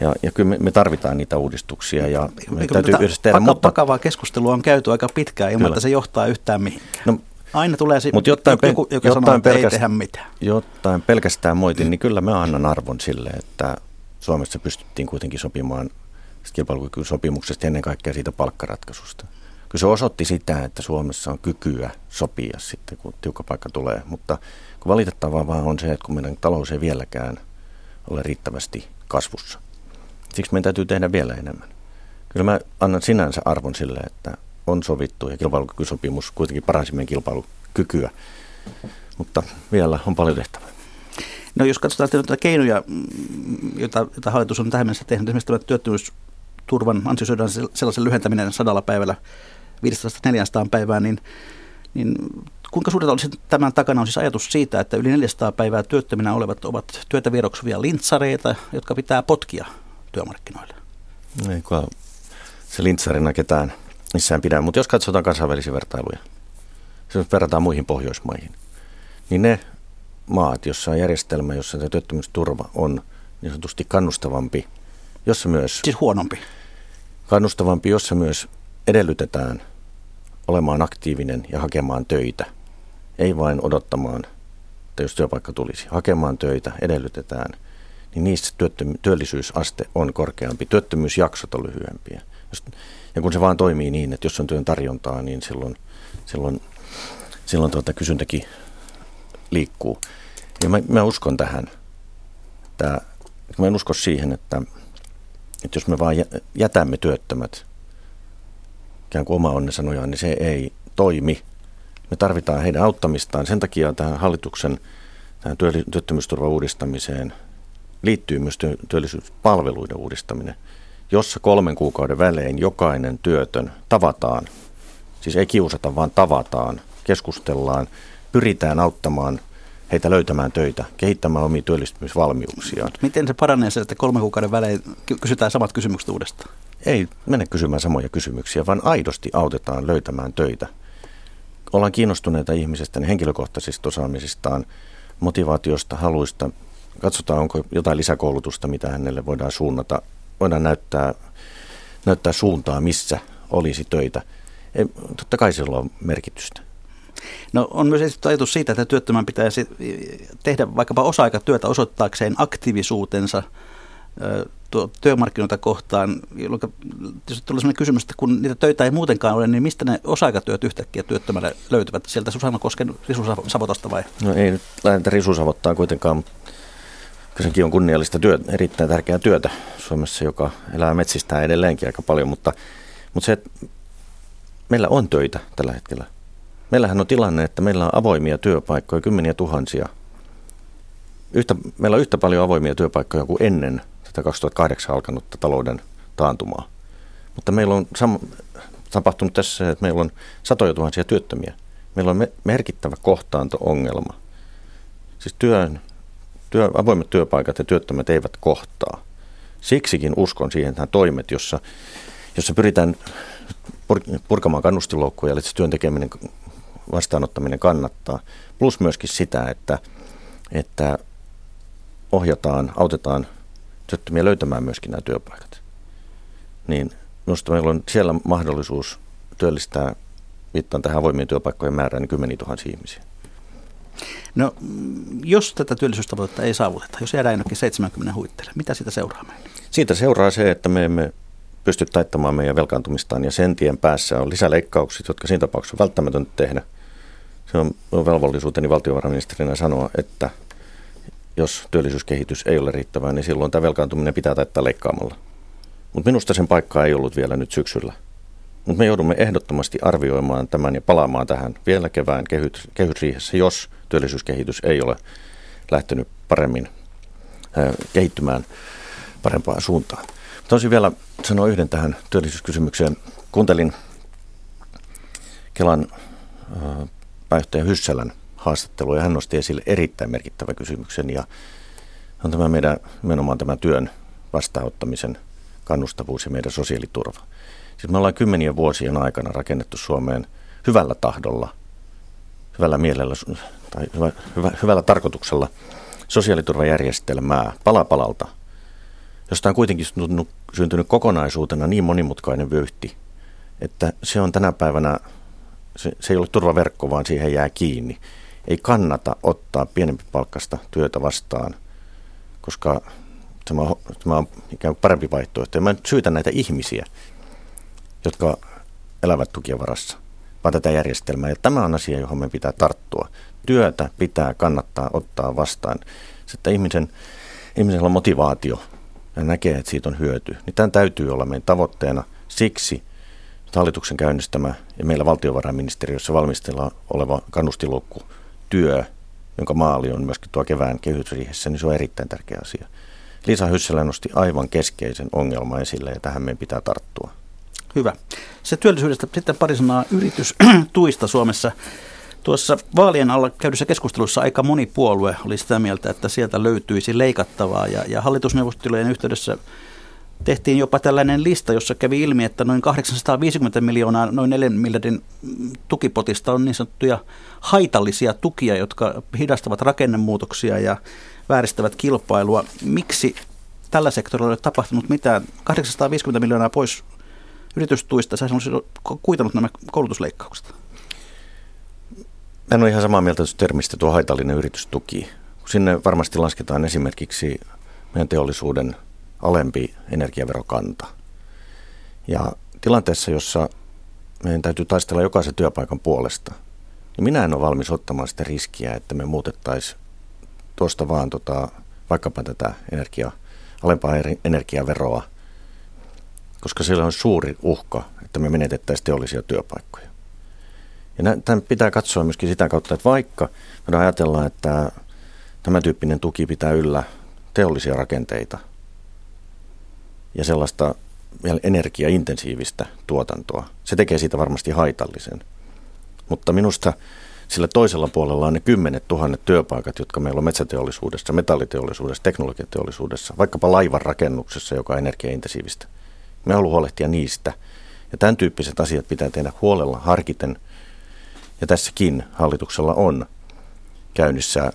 Ja, ja kyllä me, me tarvitaan niitä uudistuksia ja me Eikö täytyy yhdessä tehdä. Mutta... Vakavaa keskustelua on käyty aika pitkään ilman, kyllä. että se johtaa yhtään mihinkään. No, Aina tulee si- Mutta jotain, joku, joka jotain sanoo, että pelkästään, ei tehdä mitään. Jotain pelkästään moitin, niin kyllä mä annan arvon sille, että Suomessa pystyttiin kuitenkin sopimaan kilpailukykysopimuksesta ennen kaikkea siitä palkkaratkaisusta. Kyllä se osoitti sitä, että Suomessa on kykyä sopia sitten, kun tiukka paikka tulee. Mutta kun valitettavaa vaan on se, että kun meidän talous ei vieläkään ole riittävästi kasvussa. Siksi meidän täytyy tehdä vielä enemmän. Kyllä mä annan sinänsä arvon sille, että on sovittu ja kilpailukykysopimus kuitenkin paransi meidän kilpailukykyä. Mutta vielä on paljon tehtävää. No jos katsotaan näitä keinoja, mm, joita, joita hallitus on tähän mennessä tehnyt, esimerkiksi tämä työttömyysturvan ansiosidon sellaisen lyhentäminen sadalla päivällä 500 päivää, niin, niin kuinka suurta olisi tämän takana on siis ajatus siitä, että yli 400 päivää työttöminä olevat ovat työtä vieroksuvia lintsareita, jotka pitää potkia työmarkkinoille? Ei, kun se lintsarina ketään missään pidä. Mutta jos katsotaan kansainvälisiä vertailuja, jos verrataan muihin Pohjoismaihin, niin ne maat, jossa on järjestelmä, jossa se työttömyysturva on niin sanotusti kannustavampi, jossa myös... Siis huonompi. Kannustavampi, jossa myös edellytetään olemaan aktiivinen ja hakemaan töitä. Ei vain odottamaan, että jos työpaikka tulisi. Hakemaan töitä edellytetään, niin niissä työttömy- työllisyysaste on korkeampi. Työttömyysjaksot on lyhyempiä. Ja kun se vaan toimii niin, että jos on työn tarjontaa, niin silloin, silloin, silloin tuota kysyntäkin liikkuu. Ja mä, mä uskon tähän. Tää, mä en usko siihen, että, että jos me vaan jätämme työttömät ikään kuin oma onnensa nojaan, niin se ei toimi. Me tarvitaan heidän auttamistaan. Sen takia tähän hallituksen tähän työttömyysturvan uudistamiseen liittyy myös työllisyyspalveluiden uudistaminen jossa kolmen kuukauden välein jokainen työtön tavataan, siis ei kiusata, vaan tavataan, keskustellaan, pyritään auttamaan heitä löytämään töitä, kehittämään omia työllistymisvalmiuksiaan. Miten se paranee se, että kolmen kuukauden välein kysytään samat kysymykset uudestaan? Ei mene kysymään samoja kysymyksiä, vaan aidosti autetaan löytämään töitä. Ollaan kiinnostuneita ihmisestä, niin henkilökohtaisista osaamisistaan, motivaatiosta, haluista. Katsotaan, onko jotain lisäkoulutusta, mitä hänelle voidaan suunnata voidaan näyttää, näyttää suuntaa, missä olisi töitä. Ei, totta kai sillä on merkitystä. No on myös ajatus siitä, että työttömän pitäisi tehdä vaikkapa osa-aikatyötä osoittaakseen aktiivisuutensa työmarkkinoita kohtaan, jolloin tietysti tulee sellainen kysymys, että kun niitä töitä ei muutenkaan ole, niin mistä ne osa-aikatyöt yhtäkkiä työttömälle löytyvät? Sieltä Susanna Kosken risusavotasta vai? No ei nyt lähdetä risusavottaa kuitenkaan, senkin on kunniallista työtä, erittäin tärkeää työtä Suomessa, joka elää metsistään edelleenkin aika paljon, mutta, mutta se, että meillä on töitä tällä hetkellä. Meillähän on tilanne, että meillä on avoimia työpaikkoja, kymmeniä tuhansia. Yhtä, meillä on yhtä paljon avoimia työpaikkoja kuin ennen tätä 2008 alkanutta talouden taantumaa. Mutta meillä on sam- tapahtunut tässä, että meillä on satoja tuhansia työttömiä. Meillä on me- merkittävä kohtaanto-ongelma. Siis työn työ, avoimet työpaikat ja työttömät eivät kohtaa. Siksikin uskon siihen, että nämä toimet, jossa, jossa pyritään purkamaan kannustiloukkuja, eli työn tekeminen, vastaanottaminen kannattaa, plus myöskin sitä, että, että ohjataan, autetaan työttömiä löytämään myöskin nämä työpaikat. niin minusta meillä on siellä mahdollisuus työllistää, viittaan tähän avoimien työpaikkojen määrään, niin kymmeniä tuhansia ihmisiä. No, jos tätä työllisyystavoitetta ei saavuteta, jos jäädään ainakin 70 huitteelle, mitä siitä seuraa meille? Siitä seuraa se, että me emme pysty taittamaan meidän velkaantumistaan ja sen tien päässä on lisäleikkaukset, jotka siinä tapauksessa on välttämätöntä tehdä. Se on velvollisuuteni valtiovarainministerinä sanoa, että jos työllisyyskehitys ei ole riittävää, niin silloin tämä velkaantuminen pitää taittaa leikkaamalla. Mutta minusta sen paikkaa ei ollut vielä nyt syksyllä. Mutta me joudumme ehdottomasti arvioimaan tämän ja palaamaan tähän vielä kevään kehysriihessä, jos työllisyyskehitys ei ole lähtenyt paremmin äh, kehittymään parempaan suuntaan. Toisin vielä sanoa yhden tähän työllisyyskysymykseen. Kuuntelin Kelan äh, pääjohtaja Hyssälän haastattelua ja hän nosti esille erittäin merkittävän kysymyksen ja on tämä meidän, nimenomaan tämän työn vastaanottamisen kannustavuus ja meidän sosiaaliturva. Siis me ollaan kymmenien vuosien aikana rakennettu Suomeen hyvällä tahdolla, hyvällä mielellä tai hyvä, hyvä, hyvällä tarkoituksella sosiaaliturvajärjestelmää pala palalta, josta on kuitenkin syntynyt, kokonaisuutena niin monimutkainen vyyhti, että se on tänä päivänä, se, se ei ole turvaverkko, vaan siihen jää kiinni. Ei kannata ottaa pienempi palkkasta työtä vastaan, koska tämä tämä on ikään kuin parempi vaihtoehto. Ja mä syytän näitä ihmisiä, jotka elävät tukien varassa, vaan tätä järjestelmää. Ja tämä on asia, johon me pitää tarttua. Työtä pitää kannattaa ottaa vastaan. Sitten ihmisen, ihmisellä on motivaatio ja näkee, että siitä on hyöty. Niin tämän täytyy olla meidän tavoitteena. Siksi hallituksen käynnistämä ja meillä valtiovarainministeriössä valmistella oleva kannustilukku työ, jonka maali on myöskin tuo kevään kehysriihessä, niin se on erittäin tärkeä asia. Liisa Hyssälä nosti aivan keskeisen ongelman esille ja tähän meidän pitää tarttua. Hyvä. Se työllisyydestä sitten pari sanaa yritystuista *clears throat* Suomessa. Tuossa vaalien alla käydyssä keskustelussa aika moni puolue oli sitä mieltä, että sieltä löytyisi leikattavaa ja, ja hallitusneuvottelujen yhteydessä tehtiin jopa tällainen lista, jossa kävi ilmi, että noin 850 miljoonaa, noin 4 miljardin tukipotista on niin sanottuja haitallisia tukia, jotka hidastavat rakennemuutoksia ja vääristävät kilpailua. Miksi tällä sektorilla ei ole tapahtunut mitään? 850 miljoonaa pois yritystuista, sä olisi kuitannut nämä koulutusleikkaukset. Mä en ole ihan samaa mieltä termistä tuo haitallinen yritystuki. Sinne varmasti lasketaan esimerkiksi meidän teollisuuden alempi energiaverokanta. Ja tilanteessa, jossa meidän täytyy taistella jokaisen työpaikan puolesta, niin minä en ole valmis ottamaan sitä riskiä, että me muutettaisiin tuosta vaan tota, vaikkapa tätä energia, alempaa energiaveroa, koska siellä on suuri uhka, että me menetettäisiin teollisia työpaikkoja. Ja tämän pitää katsoa myöskin sitä kautta, että vaikka me ajatellaan, että tämä tyyppinen tuki pitää yllä teollisia rakenteita ja sellaista energiaintensiivistä tuotantoa, se tekee siitä varmasti haitallisen. Mutta minusta sillä toisella puolella on ne kymmenet tuhannet työpaikat, jotka meillä on metsäteollisuudessa, metalliteollisuudessa, teknologiateollisuudessa, vaikkapa laivan rakennuksessa, joka on energiaintensiivistä. Me haluamme huolehtia niistä. Ja tämän tyyppiset asiat pitää tehdä huolella, harkiten. Ja tässäkin hallituksella on käynnissä,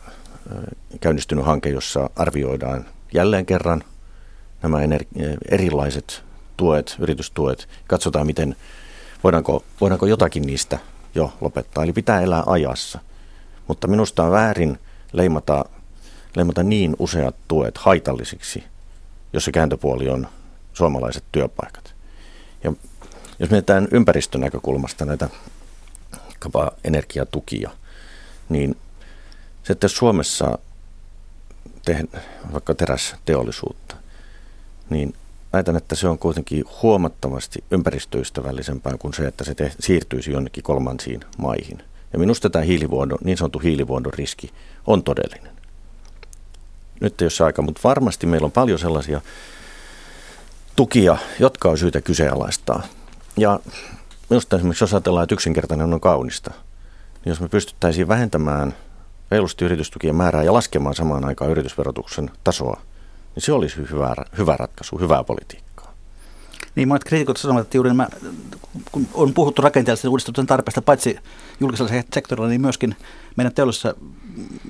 käynnistynyt hanke, jossa arvioidaan jälleen kerran nämä erilaiset tuet, yritystuet. Katsotaan, miten voidaanko, voidaanko jotakin niistä jo lopettaa. Eli pitää elää ajassa. Mutta minusta on väärin leimata, leimata niin useat tuet haitallisiksi, jos se kääntöpuoli on suomalaiset työpaikat. Ja jos mietitään ympäristönäkökulmasta näitä energiatukia, niin se, Suomessa tehdään vaikka terästeollisuutta, niin väitän, että se on kuitenkin huomattavasti ympäristöystävällisempää kuin se, että se te- siirtyisi jonnekin kolmansiin maihin. Ja minusta tämä hiilivuodon, niin sanottu hiilivuodon riski on todellinen. Nyt ei ole aika, mutta varmasti meillä on paljon sellaisia tukia, jotka on syytä kyseenalaistaa. Ja minusta esimerkiksi jos ajatellaan, että yksinkertainen on kaunista, niin jos me pystyttäisiin vähentämään reilusti yritystukien määrää ja laskemaan samaan aikaan yritysverotuksen tasoa, niin se olisi hyvä, hyvä ratkaisu, hyvää politiikkaa. Niin monet kriitikot sanovat, että juuri nämä, kun on puhuttu rakenteellisen uudistuksen tarpeesta paitsi julkisella sektorilla, niin myöskin meidän teollisessa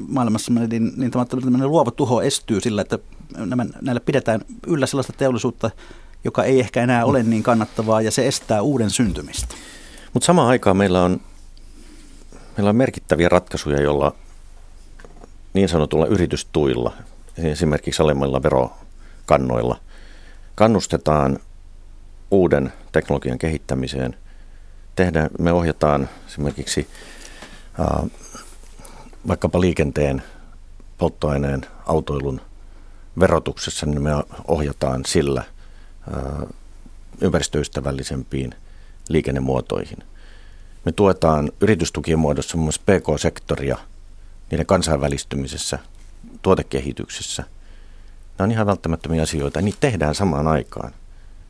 maailmassa, niin, niin tämä luova tuho estyy sillä, että nämä, näillä pidetään yllä sellaista teollisuutta, joka ei ehkä enää ole niin kannattavaa ja se estää uuden syntymistä. Mutta samaan aikaan meillä on, meillä on merkittäviä ratkaisuja, joilla niin sanotulla yritystuilla, esimerkiksi alemmilla verokannoilla, kannustetaan uuden teknologian kehittämiseen. Tehdään, me ohjataan esimerkiksi äh, vaikkapa liikenteen, polttoaineen, autoilun verotuksessa, niin me ohjataan sillä ympäristöystävällisempiin liikennemuotoihin. Me tuetaan yritystukien muodossa muun muassa PK-sektoria niiden kansainvälistymisessä, tuotekehityksessä. Nämä on ihan välttämättömiä asioita niitä tehdään samaan aikaan.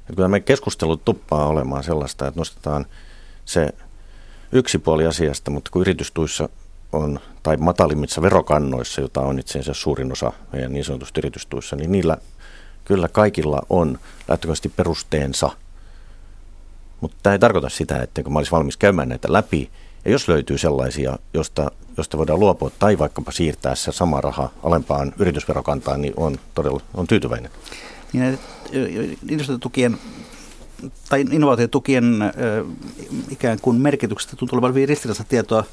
Ja kyllä me keskustelut tuppaa olemaan sellaista, että nostetaan se yksi puoli asiasta, mutta kun yritystuissa on, tai matalimmissa verokannoissa, jota on itse asiassa suurin osa meidän niin sanotusti yritystuissa, niin niillä kyllä kaikilla on lähtökohtaisesti perusteensa – mutta tämä ei tarkoita sitä, että kun mä olisin valmis käymään näitä läpi, ja jos löytyy sellaisia, josta, josta voidaan luopua tai vaikkapa siirtää se sama raha alempaan yritysverokantaan, niin on todella on tyytyväinen. Niin investointitukien tai innovaatiotukien ikään kuin merkityksestä tuntuu olevan hyvin ristiriitaista tietoa.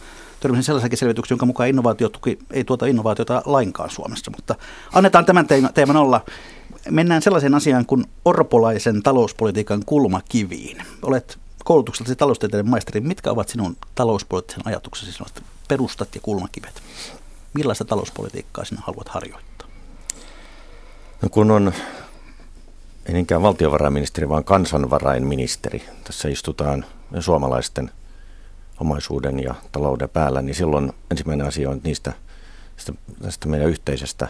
Törmäsin sellaisenkin selvityksen, jonka mukaan innovaatiotuki ei tuota innovaatiota lainkaan Suomessa, mutta annetaan tämän teeman olla mennään sellaiseen asiaan kuin orpolaisen talouspolitiikan kulmakiviin. Olet koulutukseltasi taloustieteiden maisteri. Mitkä ovat sinun talouspoliittisen ajatuksesi, perustat ja kulmakivet? Millaista talouspolitiikkaa sinä haluat harjoittaa? No kun on ei niinkään valtiovarainministeri, vaan kansanvarainministeri. Tässä istutaan suomalaisten omaisuuden ja talouden päällä, niin silloin ensimmäinen asia on niistä tästä meidän yhteisestä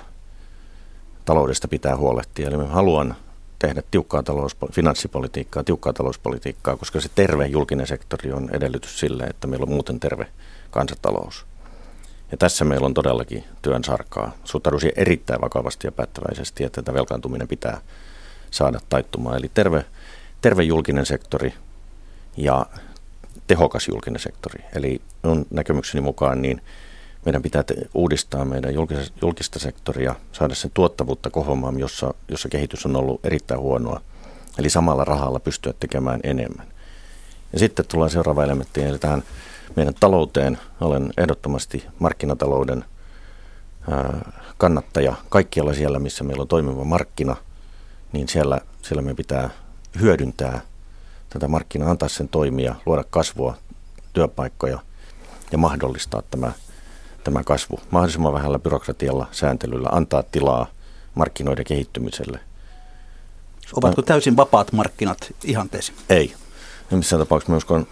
taloudesta pitää huolehtia. Eli mä haluan tehdä tiukkaa talous, finanssipolitiikkaa, tiukkaa talouspolitiikkaa, koska se terve julkinen sektori on edellytys sille, että meillä on muuten terve kansantalous. Ja tässä meillä on todellakin työn sarkaa. Suhtaudun erittäin vakavasti ja päättäväisesti, että tätä velkaantuminen pitää saada taittumaan. Eli terve, terve julkinen sektori ja tehokas julkinen sektori. Eli on näkemykseni mukaan niin meidän pitää te- uudistaa meidän julkista, julkista sektoria, saada sen tuottavuutta kohomaan, jossa, jossa kehitys on ollut erittäin huonoa. Eli samalla rahalla pystyä tekemään enemmän. Ja sitten tulee seuraava elementti, eli tähän meidän talouteen. Olen ehdottomasti markkinatalouden kannattaja. Kaikkialla siellä, missä meillä on toimiva markkina, niin siellä, siellä me pitää hyödyntää tätä markkinaa, antaa sen toimia, luoda kasvua, työpaikkoja ja mahdollistaa tämä tämä kasvu mahdollisimman vähällä byrokratialla, sääntelyllä, antaa tilaa markkinoiden kehittymiselle. Ovatko täysin vapaat markkinat ihanteesi? Ei. Missään tapauksessa uskon,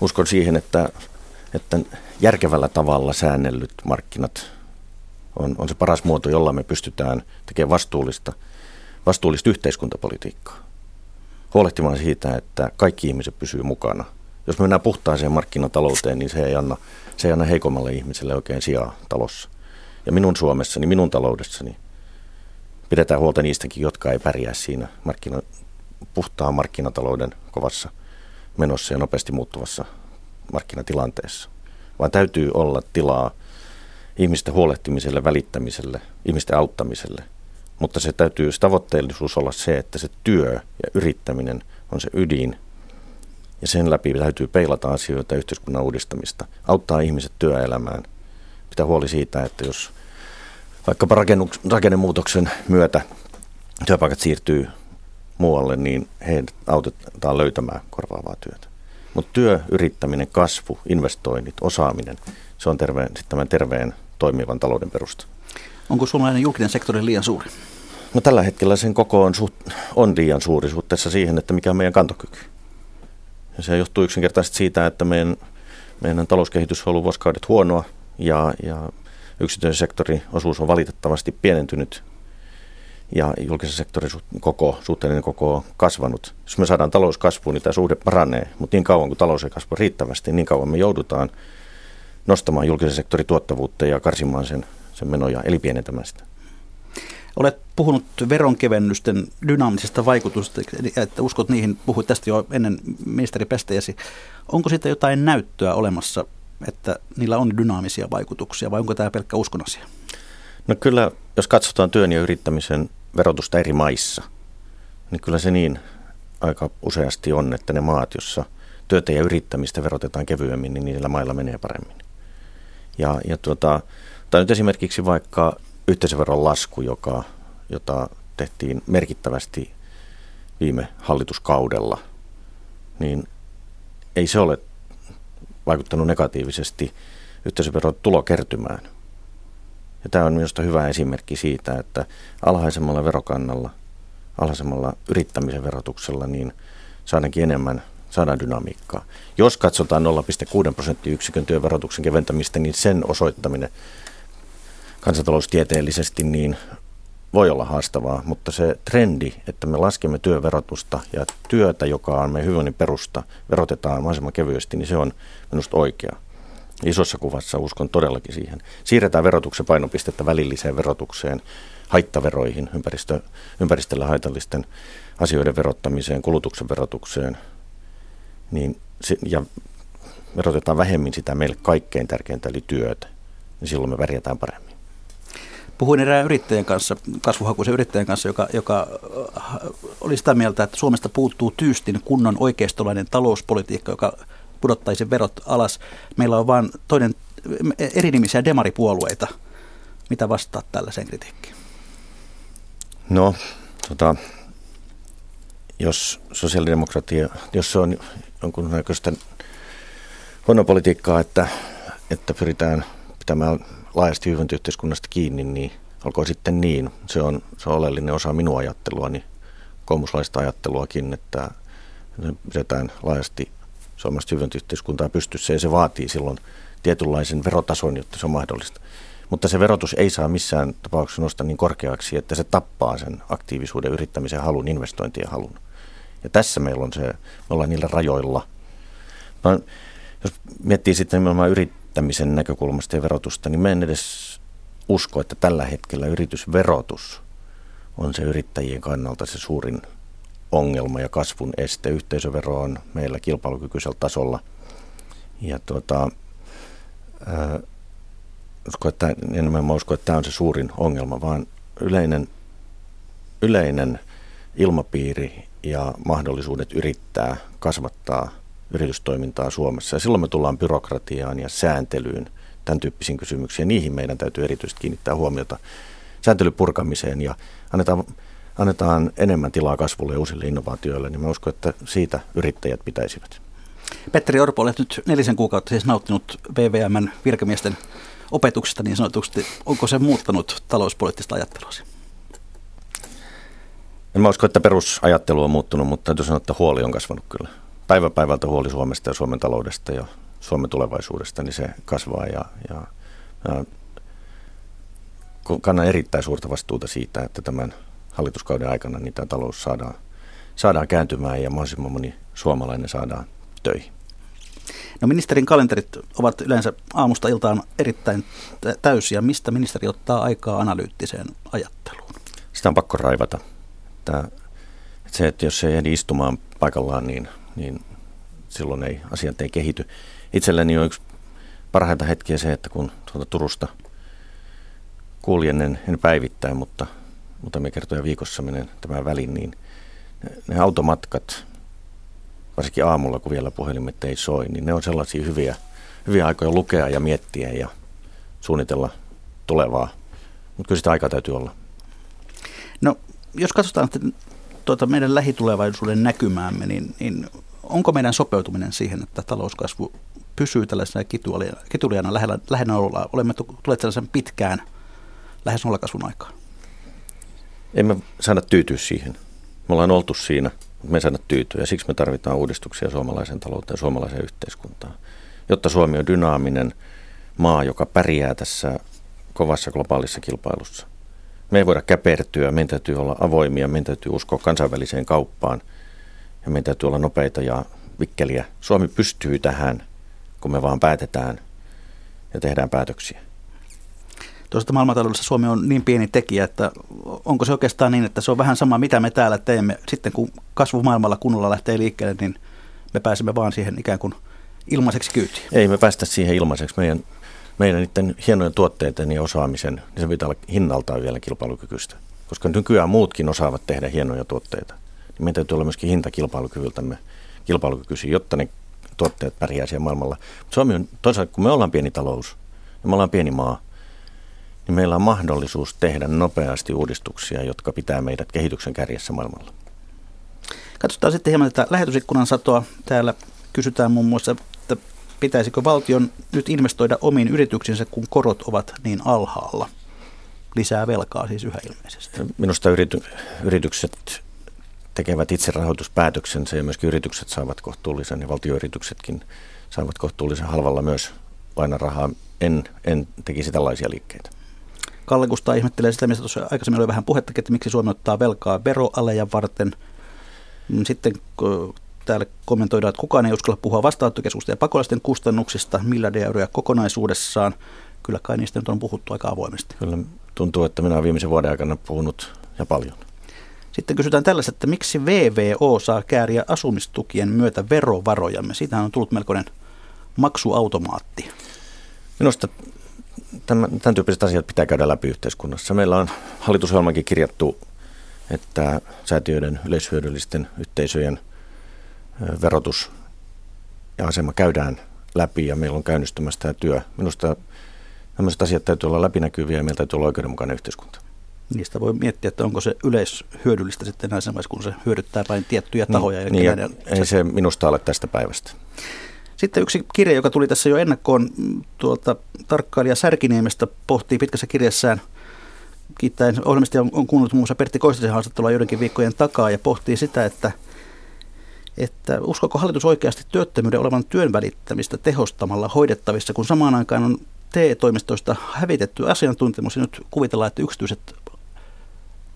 uskon siihen, että, että järkevällä tavalla säännellyt markkinat on, on se paras muoto, jolla me pystytään tekemään vastuullista, vastuullista yhteiskuntapolitiikkaa. Huolehtimaan siitä, että kaikki ihmiset pysyy mukana. Jos me mennään puhtaaseen markkinatalouteen, niin se ei anna se ei anna heikommalle ihmiselle oikein sijaa talossa. Ja minun Suomessani, minun taloudessani pidetään huolta niistäkin, jotka ei pärjää siinä markkino, puhtaan markkinatalouden kovassa menossa ja nopeasti muuttuvassa markkinatilanteessa. Vaan täytyy olla tilaa ihmisten huolehtimiselle, välittämiselle, ihmisten auttamiselle. Mutta se täytyy se tavoitteellisuus olla se, että se työ ja yrittäminen on se ydin ja sen läpi täytyy peilata asioita yhteiskunnan uudistamista, auttaa ihmiset työelämään. Pitää huoli siitä, että jos vaikkapa rakennemuutoksen myötä työpaikat siirtyy muualle, niin heidät autetaan löytämään korvaavaa työtä. Mutta työ, yrittäminen, kasvu, investoinnit, osaaminen, se on terveen, tämän terveen toimivan talouden perusta. Onko suomalainen julkinen sektori liian suuri? No tällä hetkellä sen koko on, suht, on liian suuri suhteessa siihen, että mikä on meidän kantokyky. Ja se johtuu yksinkertaisesti siitä, että meidän, meidän talouskehitys on ollut vuosikaudet huonoa ja, ja yksityisen sektorin osuus on valitettavasti pienentynyt ja julkisen sektorin koko, suhteellinen koko on kasvanut. Jos me saadaan talouskasvuun, niin tämä suhde paranee, mutta niin kauan kuin talous ei kasva riittävästi, niin kauan me joudutaan nostamaan julkisen sektorin tuottavuutta ja karsimaan sen, sen menoja, eli pienentämään sitä. Olet puhunut veronkevennysten dynaamisesta vaikutusta, että uskot niihin, puhuit tästä jo ennen ministeri Pestejäsi. Onko siitä jotain näyttöä olemassa, että niillä on dynaamisia vaikutuksia vai onko tämä pelkkä uskon asia? No kyllä, jos katsotaan työn ja yrittämisen verotusta eri maissa, niin kyllä se niin, aika useasti on, että ne maat, jossa työtä ja yrittämistä verotetaan kevyemmin, niin niillä mailla menee paremmin. Ja, ja tuota, tai nyt esimerkiksi vaikka yhteisöveron lasku, joka, jota tehtiin merkittävästi viime hallituskaudella, niin ei se ole vaikuttanut negatiivisesti yhteisöveron tulokertymään. Ja tämä on minusta hyvä esimerkki siitä, että alhaisemmalla verokannalla, alhaisemmalla yrittämisen verotuksella, niin saadaankin enemmän saadaan dynamiikkaa. Jos katsotaan 0,6 prosenttiyksikön työverotuksen keventämistä, niin sen osoittaminen kansantaloustieteellisesti niin voi olla haastavaa, mutta se trendi, että me laskemme työverotusta ja työtä, joka on meidän hyvinvoinnin perusta, verotetaan mahdollisimman kevyesti, niin se on minusta oikea. Isossa kuvassa uskon todellakin siihen. Siirretään verotuksen painopistettä välilliseen verotukseen, haittaveroihin, ympäristö, ympäristölle haitallisten asioiden verottamiseen, kulutuksen verotukseen, niin, ja verotetaan vähemmin sitä meille kaikkein tärkeintä, eli työtä, niin silloin me värjätään paremmin. Puhuin erään yrittäjän kanssa, kasvuhakuisen yrittäjän kanssa, joka, joka äh, oli sitä mieltä, että Suomesta puuttuu tyystin kunnon oikeistolainen talouspolitiikka, joka pudottaisi verot alas. Meillä on vain toinen erinimisiä demaripuolueita. Mitä vastaat tällaiseen kritiikkiin? No, tota, jos sosiaalidemokratia, jos se on jonkunnäköistä huonopolitiikkaa, että, että pyritään pitämään laajasti hyvinvointiyhteiskunnasta kiinni, niin olkoon sitten niin. Se on, se on oleellinen osa minun ajatteluani, koomuslaista ajatteluakin, että pidetään laajasti suomalaista hyvinvointiyhteiskuntaa pystyssä ja se vaatii silloin tietynlaisen verotason, jotta se on mahdollista. Mutta se verotus ei saa missään tapauksessa nostaa niin korkeaksi, että se tappaa sen aktiivisuuden, yrittämisen halun, investointien halun. Ja tässä meillä on se, me ollaan niillä rajoilla. No, jos miettii sitten nimenomaan yrittämisen näkökulmasta ja verotusta, niin mä en edes usko, että tällä hetkellä yritysverotus on se yrittäjien kannalta se suurin ongelma ja kasvun este. Yhteisövero on meillä kilpailukykyisellä tasolla. Ja tuota, ää, usko, että, enemmän mä uskon, että tämä on se suurin ongelma, vaan yleinen, yleinen ilmapiiri ja mahdollisuudet yrittää kasvattaa yritystoimintaa Suomessa. Ja silloin me tullaan byrokratiaan ja sääntelyyn, tämän tyyppisiin kysymyksiin. Niihin meidän täytyy erityisesti kiinnittää huomiota sääntelyn purkamiseen ja annetaan, annetaan enemmän tilaa kasvulle ja uusille innovaatioille, niin mä uskon, että siitä yrittäjät pitäisivät. Petteri Orpo, olet nyt nelisen kuukautta siis nauttinut VVMn virkamiesten opetuksesta niin sanotusti. Onko se muuttanut talouspoliittista ajattelua? En mä usko, että perusajattelu on muuttunut, mutta täytyy sanoa, että huoli on kasvanut kyllä. Päivä päivältä huoli Suomesta ja Suomen taloudesta ja Suomen tulevaisuudesta, niin se kasvaa ja, ja, ja kannan erittäin suurta vastuuta siitä, että tämän hallituskauden aikana niin tämä talous saadaan, saadaan kääntymään ja mahdollisimman moni suomalainen saadaan töihin. No ministerin kalenterit ovat yleensä aamusta iltaan erittäin täysiä. Mistä ministeri ottaa aikaa analyyttiseen ajatteluun? Sitä on pakko raivata. Että, se, että jos ei ehdi istumaan paikallaan, niin, niin silloin ei, asiat ei kehity. Itselläni on yksi parhaita hetkiä se, että kun tuolta Turusta kuljen, en, en päivittäin, mutta muutamia kertoja viikossa menen tämän välin, niin ne, automatkat, varsinkin aamulla, kun vielä puhelimet ei soi, niin ne on sellaisia hyviä, hyviä aikoja lukea ja miettiä ja suunnitella tulevaa. Mutta kyllä sitä aikaa täytyy olla. No, jos katsotaan tuota meidän lähitulevaisuuden näkymäämme, niin, niin onko meidän sopeutuminen siihen, että talouskasvu pysyy tällaisena kituliana lähellä, lähellä olla? Olemme tulleet sellaisen pitkään lähes nollakasvun aikaan. Emme saada tyytyä siihen. Me ollaan oltu siinä – me ei saada tyytyä ja siksi me tarvitaan uudistuksia suomalaisen talouteen ja suomalaiseen yhteiskuntaan. Jotta Suomi on dynaaminen maa, joka pärjää tässä kovassa globaalissa kilpailussa. Me ei voida käpertyä, meidän täytyy olla avoimia, meidän täytyy uskoa kansainväliseen kauppaan ja meidän täytyy olla nopeita ja vikkeliä. Suomi pystyy tähän, kun me vaan päätetään ja tehdään päätöksiä. Tuosta maailmantaloudessa Suomi on niin pieni tekijä, että onko se oikeastaan niin, että se on vähän sama, mitä me täällä teemme. Sitten kun kasvu maailmalla kunnolla lähtee liikkeelle, niin me pääsemme vaan siihen ikään kuin ilmaiseksi kyytiin. Ei me päästä siihen ilmaiseksi. Meidän, meidän niiden hienojen tuotteiden ja osaamisen, niin se pitää olla hinnaltaan vielä kilpailukykyistä. Koska nykyään muutkin osaavat tehdä hienoja tuotteita. niin meidän täytyy olla myöskin hintakilpailukyvyltämme kilpailukykyisiä, jotta ne tuotteet pärjää siellä maailmalla. Suomi on toisaalta, kun me ollaan pieni talous ja me ollaan pieni maa, niin meillä on mahdollisuus tehdä nopeasti uudistuksia, jotka pitää meidät kehityksen kärjessä maailmalla. Katsotaan sitten hieman tätä lähetysikkunan satoa. Täällä kysytään muun muassa, että pitäisikö valtion nyt investoida omiin yrityksinsä, kun korot ovat niin alhaalla. Lisää velkaa siis yhä ilmeisesti. Minusta yrity, yritykset tekevät itse rahoituspäätöksensä ja myöskin yritykset saavat kohtuullisen ja valtioyrityksetkin saavat kohtuullisen halvalla myös lainarahaa. En, en tekisi tällaisia liikkeitä. Kalle Kustaa ihmettelee sitä, mistä tuossa aikaisemmin oli vähän puhetta, että miksi Suomi ottaa velkaa veroaleja varten. Sitten täällä kommentoidaan, että kukaan ei uskalla puhua vastaanottokeskusta ja pakolaisten kustannuksista, miljardia euroja kokonaisuudessaan. Kyllä kai niistä nyt on puhuttu aika avoimesti. Kyllä tuntuu, että minä olen viimeisen vuoden aikana puhunut ja paljon. Sitten kysytään tällaista, että miksi VVO saa kääriä asumistukien myötä verovarojamme? Siitähän on tullut melkoinen maksuautomaatti. Minusta tämän, tämän tyyppiset asiat pitää käydä läpi yhteiskunnassa. Meillä on hallitusohjelmankin kirjattu, että säätiöiden yleishyödyllisten yhteisöjen verotus ja asema käydään läpi ja meillä on käynnistymässä tämä työ. Minusta tämmöiset asiat täytyy olla läpinäkyviä ja meillä täytyy olla oikeudenmukainen yhteiskunta. Niistä voi miettiä, että onko se yleishyödyllistä sitten näissä kun se hyödyttää vain tiettyjä niin, tahoja. Niin, niin, ja ei se minusta ole tästä päivästä. Sitten yksi kirja, joka tuli tässä jo ennakkoon mm, tuolta tarkkailija Särkiniemestä, pohtii pitkässä kirjassaan kiittäen ohjelmista on, kuunnellut muun muassa Pertti Koistisen haastattelua joidenkin viikkojen takaa ja pohtii sitä, että, että uskoko hallitus oikeasti työttömyyden olevan työn välittämistä tehostamalla hoidettavissa, kun samaan aikaan on TE-toimistoista hävitetty asiantuntemus ja nyt kuvitellaan, että yksityiset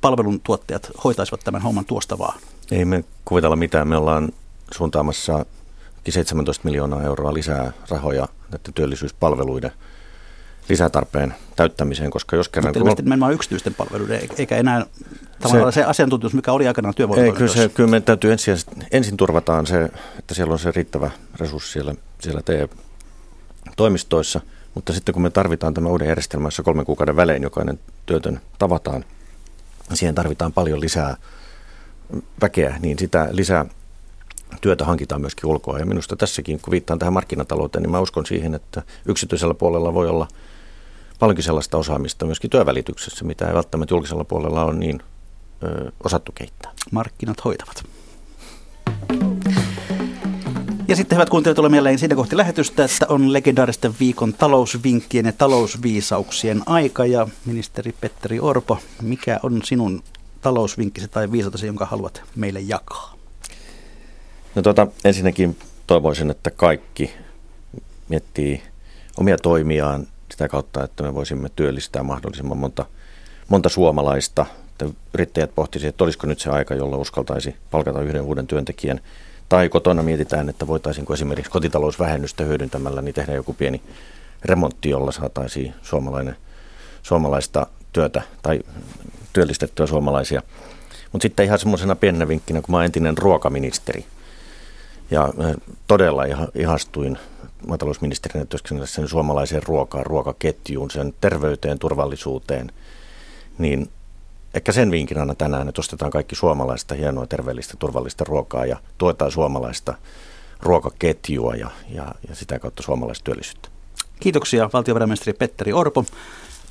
palveluntuottajat hoitaisivat tämän homman tuosta vaan? Ei me kuvitella mitään. Me ollaan suuntaamassa 17 miljoonaa euroa lisää rahoja näiden työllisyyspalveluiden lisätarpeen täyttämiseen, koska jos kerran... Mutta ilmeisesti nimenomaan yksityisten palveluiden, eikä enää tavallaan se, se asiantuntijuus, mikä oli aikanaan työvoimalla. Ei, kyllä, se, kyllä meidän täytyy ensin, ensin turvataan se, että siellä on se riittävä resurssi siellä, siellä TE-toimistoissa, mutta sitten kun me tarvitaan tämä uuden järjestelmä, jossa kolmen kuukauden välein jokainen työtön tavataan, siihen tarvitaan paljon lisää väkeä, niin sitä lisää työtä hankitaan myöskin ulkoa. Ja minusta tässäkin, kun viittaan tähän markkinatalouteen, niin mä uskon siihen, että yksityisellä puolella voi olla paljonkin sellaista osaamista myöskin työvälityksessä, mitä ei välttämättä julkisella puolella ole niin ö, osattu kehittää. Markkinat hoitavat. Ja sitten hyvät kuuntelijat, tulee mieleen siinä kohti lähetystä, että on legendaaristen viikon talousvinkkien ja talousviisauksien aika. Ja ministeri Petteri Orpo, mikä on sinun talousvinkkisi tai viisautesi, jonka haluat meille jakaa? No tuota, ensinnäkin toivoisin, että kaikki miettii omia toimiaan sitä kautta, että me voisimme työllistää mahdollisimman monta, monta suomalaista. Että yrittäjät pohtisivat, että olisiko nyt se aika, jolloin uskaltaisi palkata yhden uuden työntekijän. Tai kotona mietitään, että voitaisiinko esimerkiksi kotitalousvähennystä hyödyntämällä niin tehdä joku pieni remontti, jolla saataisiin suomalainen, suomalaista työtä tai työllistettyä suomalaisia. Mutta sitten ihan semmoisena pienenä vinkkinä, kun mä entinen ruokaministeri – ja todella ihastuin maatalousministerinä työskennellessä suomalaiseen ruokaan, ruokaketjuun, sen terveyteen, turvallisuuteen, niin ehkä sen vinkin aina tänään, että ostetaan kaikki suomalaista hienoa, terveellistä, turvallista ruokaa ja tuetaan suomalaista ruokaketjua ja, ja, ja sitä kautta suomalaista työllisyyttä. Kiitoksia valtiovarainministeri Petteri Orpo.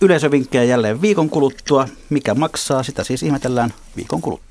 Yleisövinkkejä jälleen viikon kuluttua. Mikä maksaa, sitä siis ihmetellään viikon kuluttua.